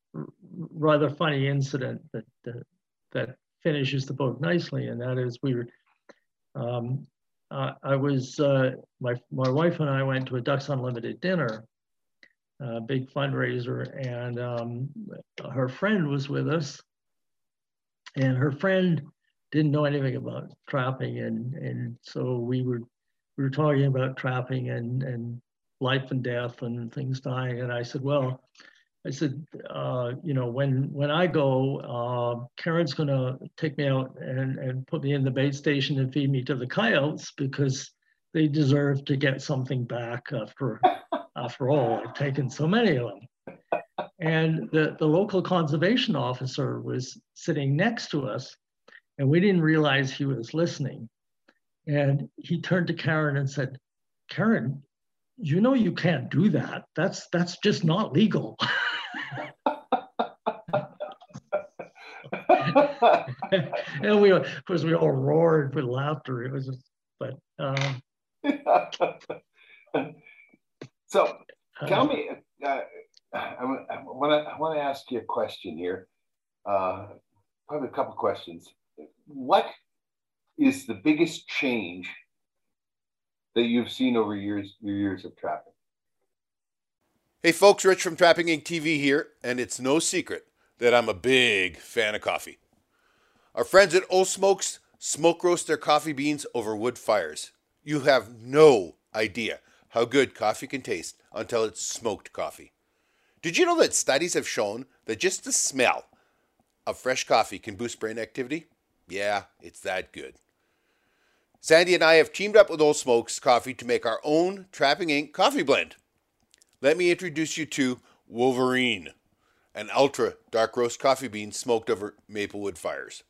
rather funny incident that that, that finishes the book nicely, and that is we were. Um, uh, I was uh, my my wife and I went to a Ducks Unlimited dinner, a big fundraiser, and um, her friend was with us, and her friend didn't know anything about trapping, and and so we were we were talking about trapping and and life and death and things dying. And I said, well, I said, uh, you know, when when I go, uh, Karen's going to take me out and, and put me in the bait station and feed me to the coyotes because they deserve to get something back after after all I've taken so many of them. And the, the local conservation officer was sitting next to us, and we didn't realize he was listening. And he turned to Karen and said, Karen, you know you can't do that. That's that's just not legal. and we of course we all roared with laughter. It was just, but um, so tell me uh, I want to I want to ask you a question here. Uh, probably a couple questions. What is the biggest change that you've seen over years your years of trapping? Hey folks, Rich from Trapping Ink TV here, and it's no secret that I'm a big fan of coffee. Our friends at Ole Smokes smoke roast their coffee beans over wood fires. You have no idea how good coffee can taste until it's smoked coffee. Did you know that studies have shown that just the smell of fresh coffee can boost brain activity? Yeah, it's that good. Sandy and I have teamed up with Ole Smokes Coffee to make our own Trapping Ink coffee blend. Let me introduce you to Wolverine. an ultra dark roast coffee bean smoked over maple wood fires.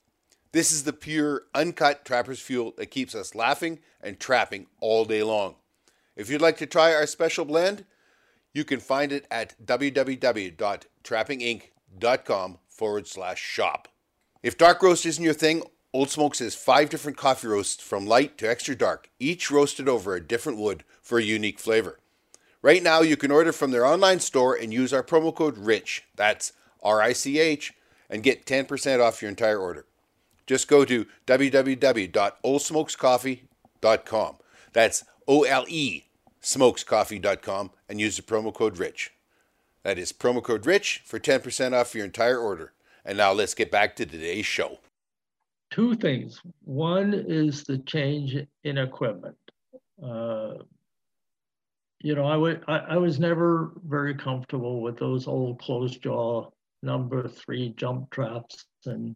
This is the pure, uncut trapper's fuel that keeps us laughing and trapping all day long. If you'd like to try our special blend, you can find it at www.trappingink.com forward slash shop. If dark roast isn't your thing, Ole Smokes has five different coffee roasts from light to extra dark, each roasted over a different wood for a unique flavor. Right now, you can order from their online store and use our promo code RICH, that's R I C H, and get 10% off your entire order. Just go to www.olesmokescoffee.com. That's O L E smokescoffee.com and use the promo code RICH. That is promo code RICH for 10% off your entire order. And now let's get back to today's show. Two things. One is the change in equipment. Uh, you know, I, w- I, I was never very comfortable with those old closed jaw number three jump traps and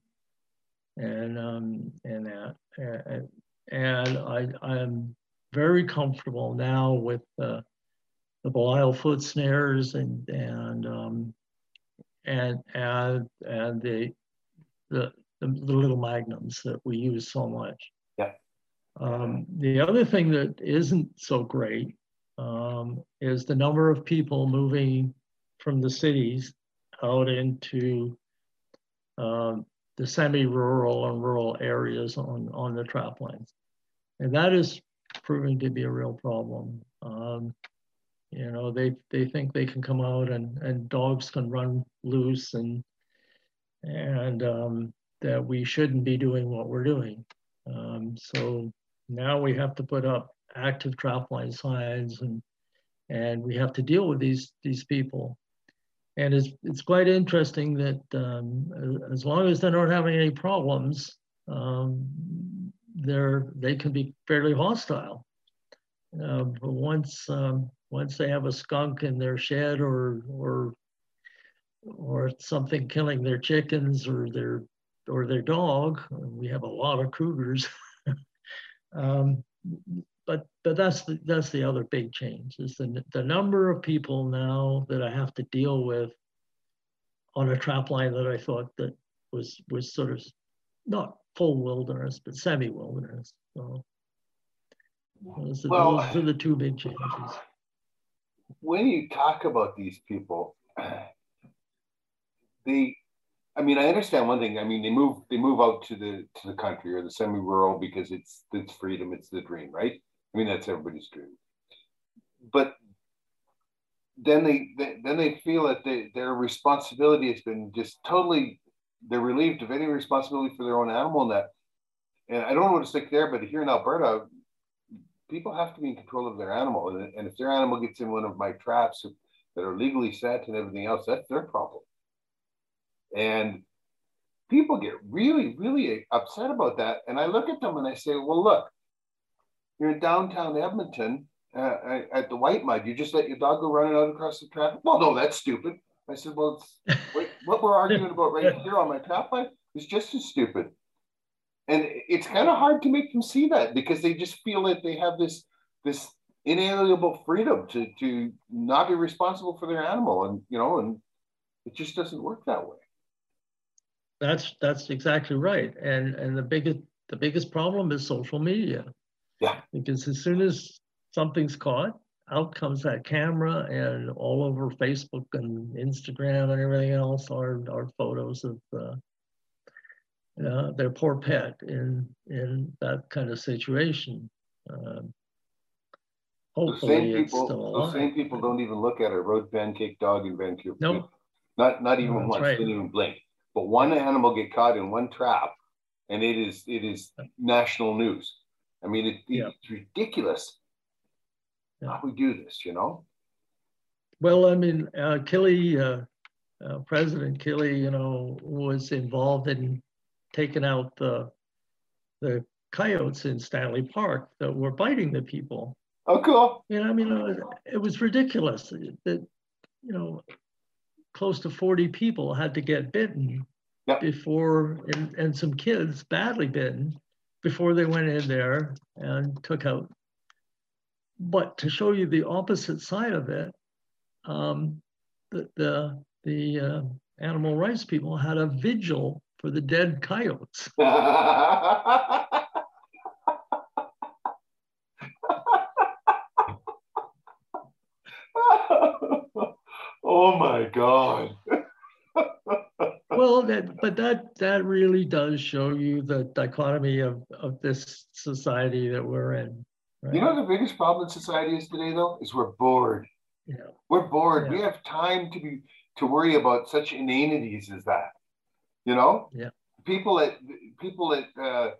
and um, and that and, and I I'm very comfortable now with the the Belisle foot snares and and um, and and and the, the the the little magnums that we use so much. Yeah. Um, the other thing that isn't so great um, is the number of people moving from the cities out into um, the semi-rural and rural areas on, on the trap lines. And that is proving to be a real problem. Um, you know, they, they think they can come out and, and dogs can run loose and, and um, that we shouldn't be doing what we're doing. Um, so now we have to put up active trap line signs and, and we have to deal with these, these people and it's, it's quite interesting that um, as long as they're not having any problems, um, they're, they can be fairly hostile. Uh, but once, um, once they have a skunk in their shed or, or, or something killing their chickens or their, or their dog, we have a lot of cougars. Um, but but that's the that's the other big change is the the number of people now that I have to deal with on a trap line that I thought that was was sort of not full wilderness but semi wilderness. So those, well, those are the two big changes. When you talk about these people, the I mean, I understand one thing. I mean, they move they move out to the to the country or the semi-rural because it's it's freedom, it's the dream, right? I mean, that's everybody's dream. But then they, they then they feel that they, their responsibility has been just totally they're relieved of any responsibility for their own animal that. And I don't want to stick there, but here in Alberta, people have to be in control of their animal. And, and if their animal gets in one of my traps that are legally set and everything else, that's their problem. And people get really, really upset about that. And I look at them and I say, well, look, you're in downtown Edmonton uh, at the White Mud. You just let your dog go running out across the traffic. Well, no, that's stupid. I said, well, wait, what we're arguing about right here on my trap line is just as stupid. And it's kind of hard to make them see that because they just feel that they have this this inalienable freedom to to not be responsible for their animal, and you know, and it just doesn't work that way. That's that's exactly right. And and the biggest the biggest problem is social media. Yeah. Because as soon as something's caught, out comes that camera and all over Facebook and Instagram and everything else are, are photos of uh, uh, their poor pet in in that kind of situation. Um, hopefully, the same people, the same people don't even look at a road pancake dog in Vancouver. No, nope. not not even no, once. Right. Didn't even blink but one animal get caught in one trap and it is it is national news i mean it, yeah. it's ridiculous yeah. how we do this you know well i mean uh, Kille, uh, uh, president Kille, you know was involved in taking out the the coyotes in stanley park that were biting the people oh cool you know i mean uh, it was ridiculous that you know close to 40 people had to get bitten yep. before, and, and some kids badly bitten before they went in there and took out. But to show you the opposite side of it, um, the, the, the uh, animal rights people had a vigil for the dead coyotes. oh my God. well, that, but that that really does show you the dichotomy of, of this society that we're in. Right? You know the biggest problem in society is today though is we're bored. Yeah. We're bored. Yeah. We have time to be to worry about such inanities as that. You know? Yeah. People that people that uh,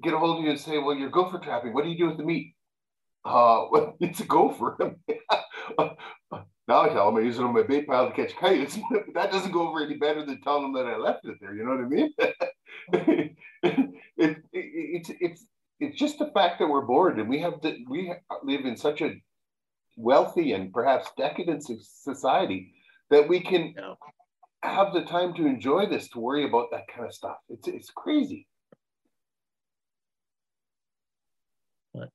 get a hold of you and say, "Well, you're gopher trapping. What do you do with the meat?" Uh, well, it's a gopher. now I tell them I use it on my bait pile to catch coyotes. that doesn't go over any better than telling them that I left it there. You know what I mean? it, it, it, it's it's it's just the fact that we're bored and we have the, we live in such a wealthy and perhaps decadent society that we can yeah. Have the time to enjoy this to worry about that kind of stuff. It's it's crazy. What?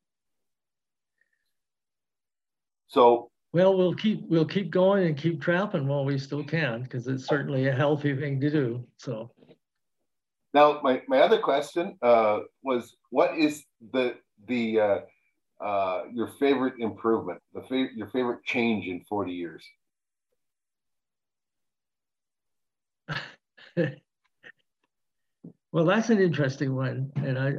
So well, we'll keep we'll keep going and keep trapping while we still can because it's certainly a healthy thing to do. So now my, my other question uh, was what is the the uh, uh, your favorite improvement, the fa- your favorite change in 40 years? well, that's an interesting one, and I,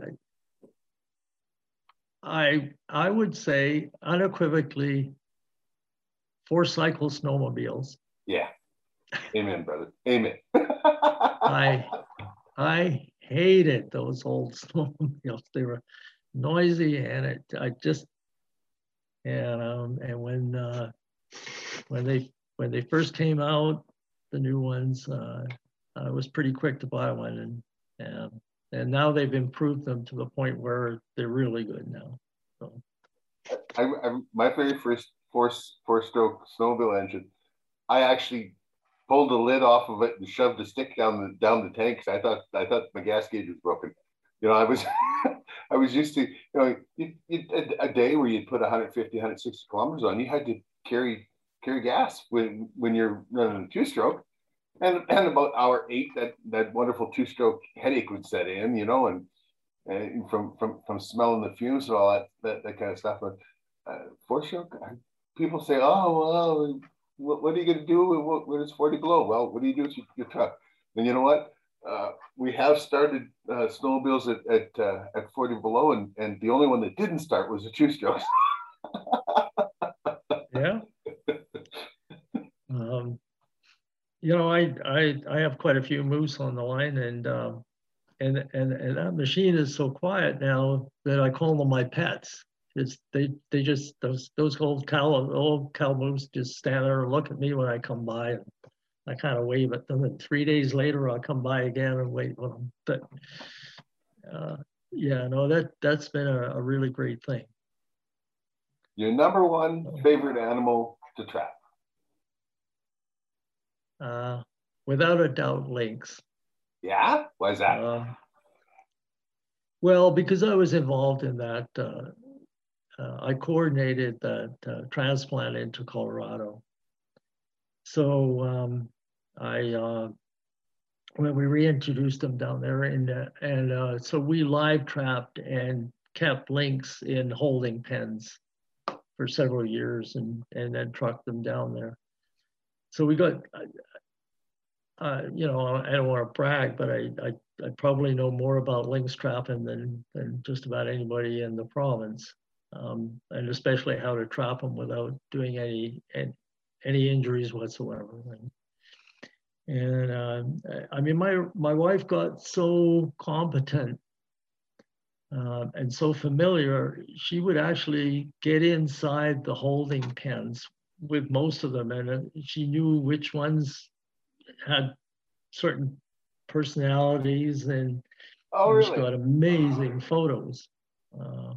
I, I would say unequivocally, four cycle snowmobiles. Yeah, amen, brother. Amen. I, I hated those old snowmobiles. They were noisy, and it, I just, and um, and when uh, when they when they first came out, the new ones. Uh, I was pretty quick to buy one, and and and now they've improved them to the point where they're really good now. So. I, I, my very first four four stroke snowmobile engine, I actually pulled the lid off of it and shoved a stick down the down the tank because I thought I thought my gas gauge was broken. You know, I was I was used to you know a, a, day where you'd put 150, 160 kilometers on, you had to carry carry gas when when you're running a two stroke. And and about hour eight, that that wonderful two stroke headache would set in, you know, and, and from from from smelling the fumes and all that that, that kind of stuff. But uh, four stroke, people say, oh well, what, what are you going to do when it's 40 below? Well, what do you do with your, your truck? And you know what? Uh, we have started uh, snowmobiles at at, uh, at 40 below, and, and the only one that didn't start was a two stroke. you know, I, I I have quite a few moose on the line, and um, and and and that machine is so quiet now that I call them my pets. It's they they just those those old cow old cow moose just stand there and look at me when I come by, and I kind of wave at them. And three days later, I'll come by again and wait for them. But uh, yeah, no, that that's been a, a really great thing. Your number one favorite animal to trap? Uh, without a doubt, lynx. Yeah, why is that? Uh, well, because I was involved in that. Uh, uh, I coordinated that uh, transplant into Colorado. So um, I, uh, when we reintroduced them down there, and and uh, so we live trapped and kept lynx in holding pens for several years, and and then trucked them down there. So we got uh, you know, I don't want to brag, but I, I, I, probably know more about lynx trapping than, than just about anybody in the province, um, and especially how to trap them without doing any any injuries whatsoever. And uh, I mean, my my wife got so competent uh, and so familiar, she would actually get inside the holding pens with most of them, and she knew which ones had certain personalities and oh, really? got amazing photos. Uh,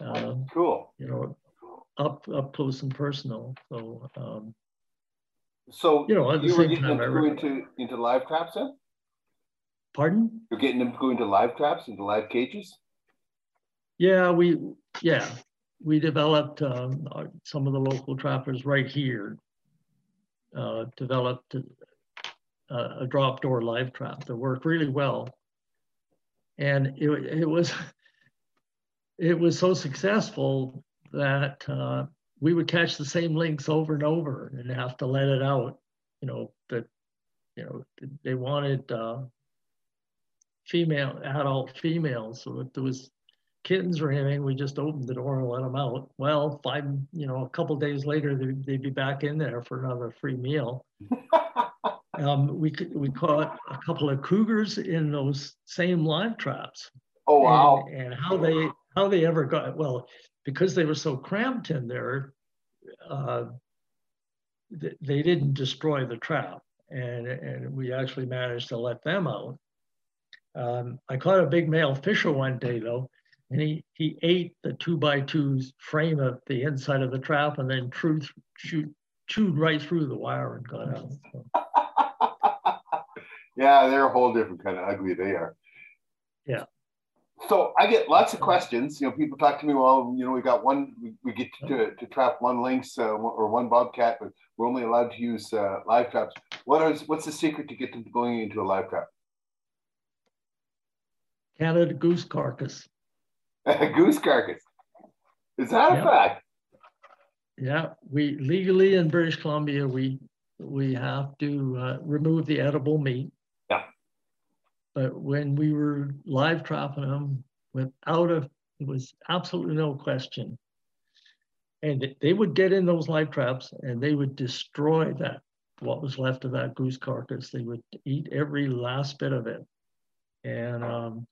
uh, cool. You know, up up close and personal. So, um, so you know, at the same time, I go into into live traps then. Pardon? You're getting them going to live traps, into live cages. Yeah, we yeah we developed um, some of the local trappers right here uh, developed uh, a drop door live trap that worked really well. And it, it was it was so successful that uh, we would catch the same lynx over and over and have to let it out. You know that you know they wanted uh, female adult females, so there was kittens or anything, we just opened the door and let them out. Well, five you know a couple days later they'd, they'd be back in there for another free meal. um, we we caught a couple of cougars in those same live traps. Oh wow! And, and how they how they ever got well because they were so cramped in there. Uh, th- they didn't destroy the trap, and and we actually managed to let them out. Um, I caught a big male fisher one day though, and he he ate the two by twos frame of the inside of the trap, and then chewed chewed, chewed right through the wire and got out. So. yeah, they're a whole different kind of ugly. They are. Yeah. So I get lots of questions. You know, people talk to me. Well, you know, we got one. We, we get to, to, to, trap one lynx uh, or one bobcat, but we're only allowed to use uh, live traps. What is what's the secret to get them going into a live trap? Canada goose carcass. goose carcass. Is that yep. a fact? Yeah, we legally in British Columbia we we have to uh, remove the edible meat. Yeah. But when we were live trapping them without a, it was absolutely no question. And they would get in those live traps and they would destroy that, what was left of that goose carcass. They would eat every last bit of it. And um,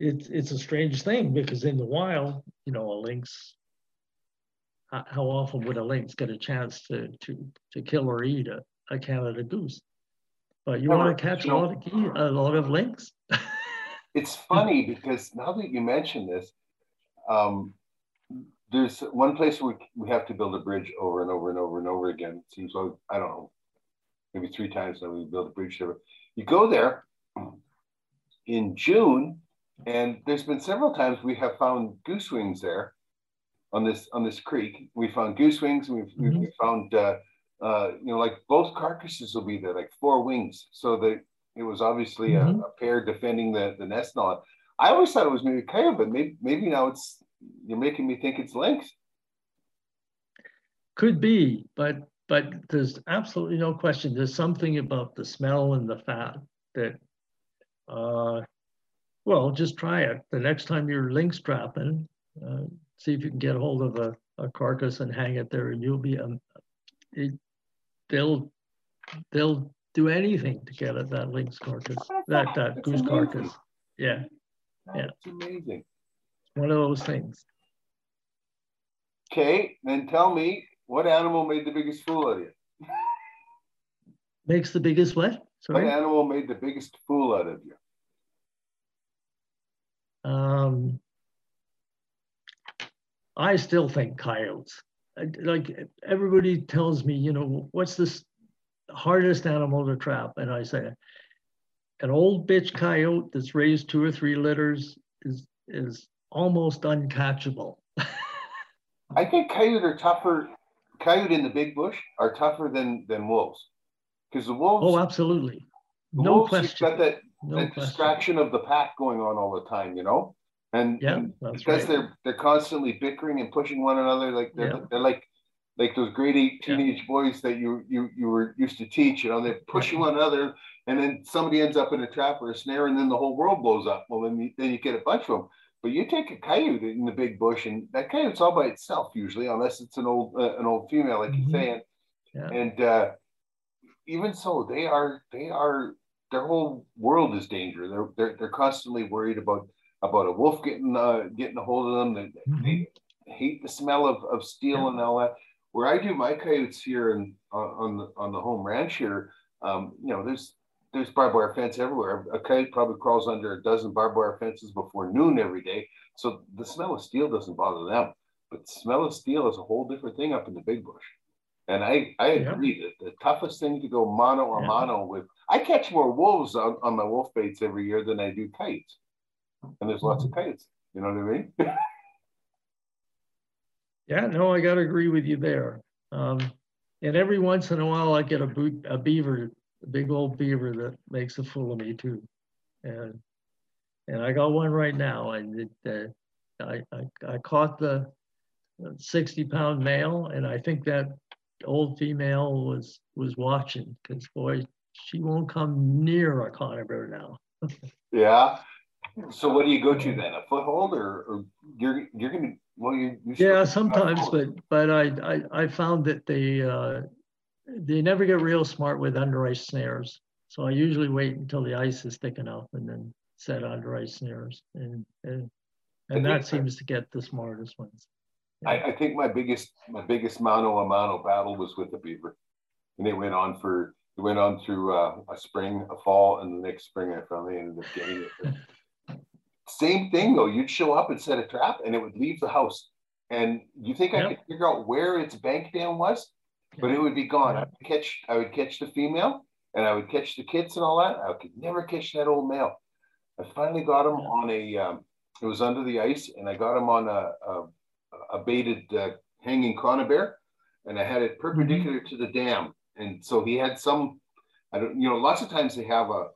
it's it's a strange thing because in the wild, you know, a lynx. How often would a lynx get a chance to to to kill or eat a, a Canada goose? But you want to catch a lot of a lot of lynx. it's funny because now that you mention this, um, there's one place where we have to build a bridge over and over and over and over again. It seems like I don't know, maybe three times now we build a bridge there. You go there in June, and there's been several times we have found goose wings there on this on this creek. We found goose wings. We've, mm-hmm. we found uh, uh, you know like both carcasses will be there, like four wings. So that it was obviously mm-hmm. a, a, pair defending the the nest and all. I always thought it was maybe coyote, but maybe maybe now it's you're making me think it's lynx. Could be, but but there's absolutely no question. There's something about the smell and the fat that uh, well, just try it. The next time you're lynx trapping, uh, see if you can get hold of a, a, carcass and hang it there, and you'll be um, it, they'll they'll do anything to get at that lynx carcass, that that goose amazing. carcass. Yeah, That's yeah, amazing. One of those things. Okay, then tell me what animal made the biggest fool out of you? Makes the biggest what? Sorry? What animal made the biggest fool out of you? Um, I still think coyotes. Like everybody tells me, you know, what's this hardest animal to trap? And I say, an old bitch coyote that's raised two or three litters is is almost uncatchable. I think coyote are tougher. Coyote in the big bush are tougher than than wolves, because the wolves. Oh, absolutely. No wolves, question. Got that no the question. distraction of the pack going on all the time, you know? And, yeah, and because right. they're they're constantly bickering and pushing one another, like they're, yeah. they're like like those grade eight teenage yeah. boys that you you you were used to teach, you know, they're pushing one another, and then somebody ends up in a trap or a snare, and then the whole world blows up. Well, then you, then you get a bunch of them. But you take a coyote in the big bush, and that coyote's all by itself usually, unless it's an old uh, an old female, like mm-hmm. you're saying. Yeah. And uh, even so, they are they are their whole world is danger. They're they're, they're constantly worried about about a wolf getting uh, getting a hold of them. They, mm-hmm. they hate the smell of, of steel yeah. and all that. Where I do my coyotes here and uh, on the on the home ranch here, um, you know, there's there's barbed wire fence everywhere. A coyote probably crawls under a dozen barbed wire fences before noon every day. So the smell of steel doesn't bother them. But the smell of steel is a whole different thing up in the big bush. And I, I agree yeah. that the toughest thing to go mono or yeah. mono with, I catch more wolves on, on my wolf baits every year than I do kites. And there's lots of mm-hmm. kites. You know what I mean? yeah, no, I got to agree with you there. Um, and every once in a while, I get a, boot, a beaver a big old beaver that makes a fool of me too. And and I got one right now. I did, uh, I, I I caught the 60 pound male, and I think that old female was was watching because boy, she won't come near a conibear now. yeah. So what do you go to then? A foothold, or, or you're you're gonna well you. you yeah, sometimes, but but I, I I found that they uh, they never get real smart with under ice snares. So I usually wait until the ice is thick enough and then set under ice snares, and and, and that seems to get the smartest ones. I, I think my biggest my biggest mano a mano battle was with the beaver, and it went on for it went on through uh, a spring, a fall, and the next spring I finally ended up getting it. Same thing though, you'd show up and set a trap, and it would leave the house, and you think yep. I could figure out where its bank dam was? but it would be gone. I would catch, I would catch the female, and I would catch the kids and all that. I could never catch that old male. I finally got him on a. Um, it was under the ice, and I got him on a a, a baited uh, hanging conibear, and I had it perpendicular mm-hmm. to the dam, and so he had some. I don't, you know, lots of times they have a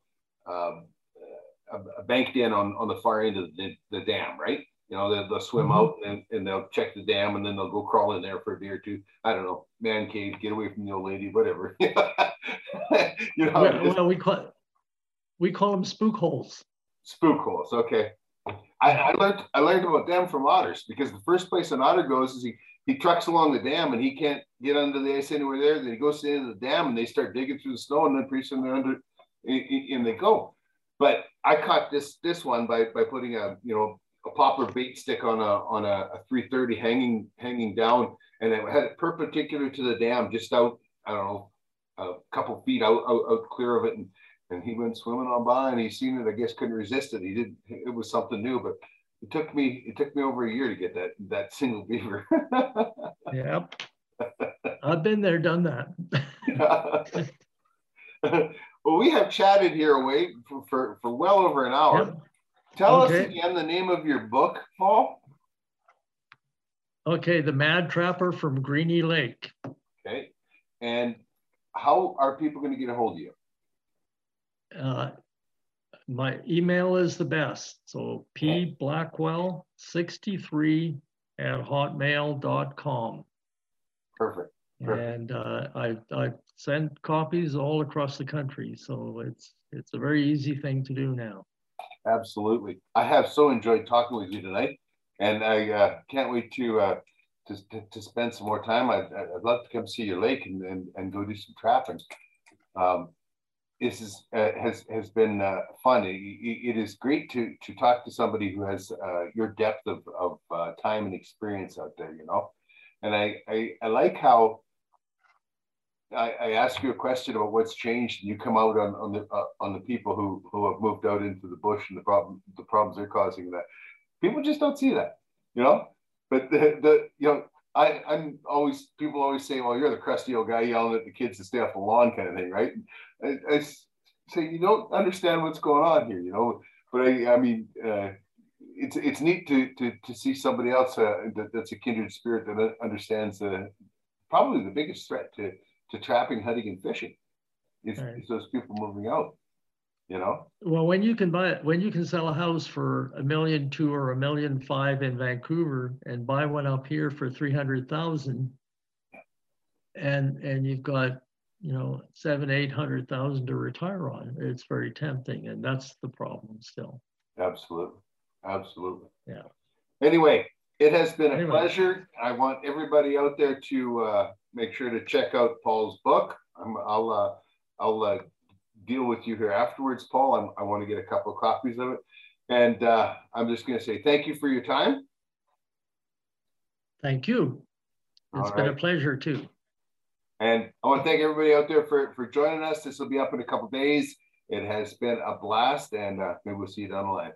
a, a banked in on on the far end of the, the dam, right? You know, they'll, they'll swim mm-hmm. out and, and they'll check the dam and then they'll go crawl in there for a day or two. I don't know, man cave, get away from the old lady, whatever. you know, well, just, well, we call we call them spook holes. Spook holes, okay. I, I learned I learned about them from otters because the first place an otter goes is he he trucks along the dam and he can't get under the ice anywhere there. Then he goes into the end of the dam and they start digging through the snow and then pretty soon they're under and they go. But I caught this this one by by putting a you know a popper bait stick on a on a, a 330 hanging hanging down, and it had it perpendicular to the dam, just out I don't know a couple feet out out, out clear of it, and and he went swimming on by, and he seen it. I guess couldn't resist it. He did. It was something new, but it took me it took me over a year to get that that single beaver. yep, I've been there, done that. well, we have chatted here away for, for, for well over an hour. Yep. Tell okay. us again the name of your book, Paul. Okay, The Mad Trapper from Greeny Lake. Okay. And how are people going to get a hold of you? Uh, my email is the best. So P Blackwell 63 at hotmail.com. Perfect. Perfect. And uh, I, I send copies all across the country. So it's, it's a very easy thing to do now. Absolutely. I have so enjoyed talking with you tonight, and I uh, can't wait to, uh, to, to spend some more time. I'd, I'd love to come see your lake and, and, and go do some trapping. Um, this is, uh, has has been uh, fun. It, it is great to to talk to somebody who has uh, your depth of of uh, time and experience out there. You know, and I I, I like how I, I, ask you a question about what's changed, and you come out on, on the uh, on the people who who have moved out into the bush and the problem the problems they're causing. That people just don't see that, you know. But the the you know I I'm always people always say, well, you're the crusty old guy yelling at the kids to stay off the lawn, kind of thing, right? I, I say you don't understand what's going on here, you know. But I I mean. Uh, it's it's neat to to, to see somebody else uh, that, that's a kindred spirit that understands the probably the biggest threat to to trapping, hunting, and fishing. is, right. it's those people moving out. You know. Well, when you can buy it, when you can sell a house for a million two or a million five in Vancouver and buy one up here for three hundred thousand, and and you've got you know seven eight hundred thousand to retire on, it's very tempting, and that's the problem still. Absolutely, absolutely. Yeah. Anyway, it has been a anyway. pleasure. I want everybody out there to uh, make sure to check out Paul's book. i will uh, I'll uh, deal with you here afterwards, Paul. I'm, i want to get a couple of copies of it. And uh, I'm just going to say thank you for your time. Thank you. It's All been right. a pleasure too. And I want to thank everybody out there for, for joining us. This will be up in a couple days. It has been a blast, and uh, maybe we'll see you down the line.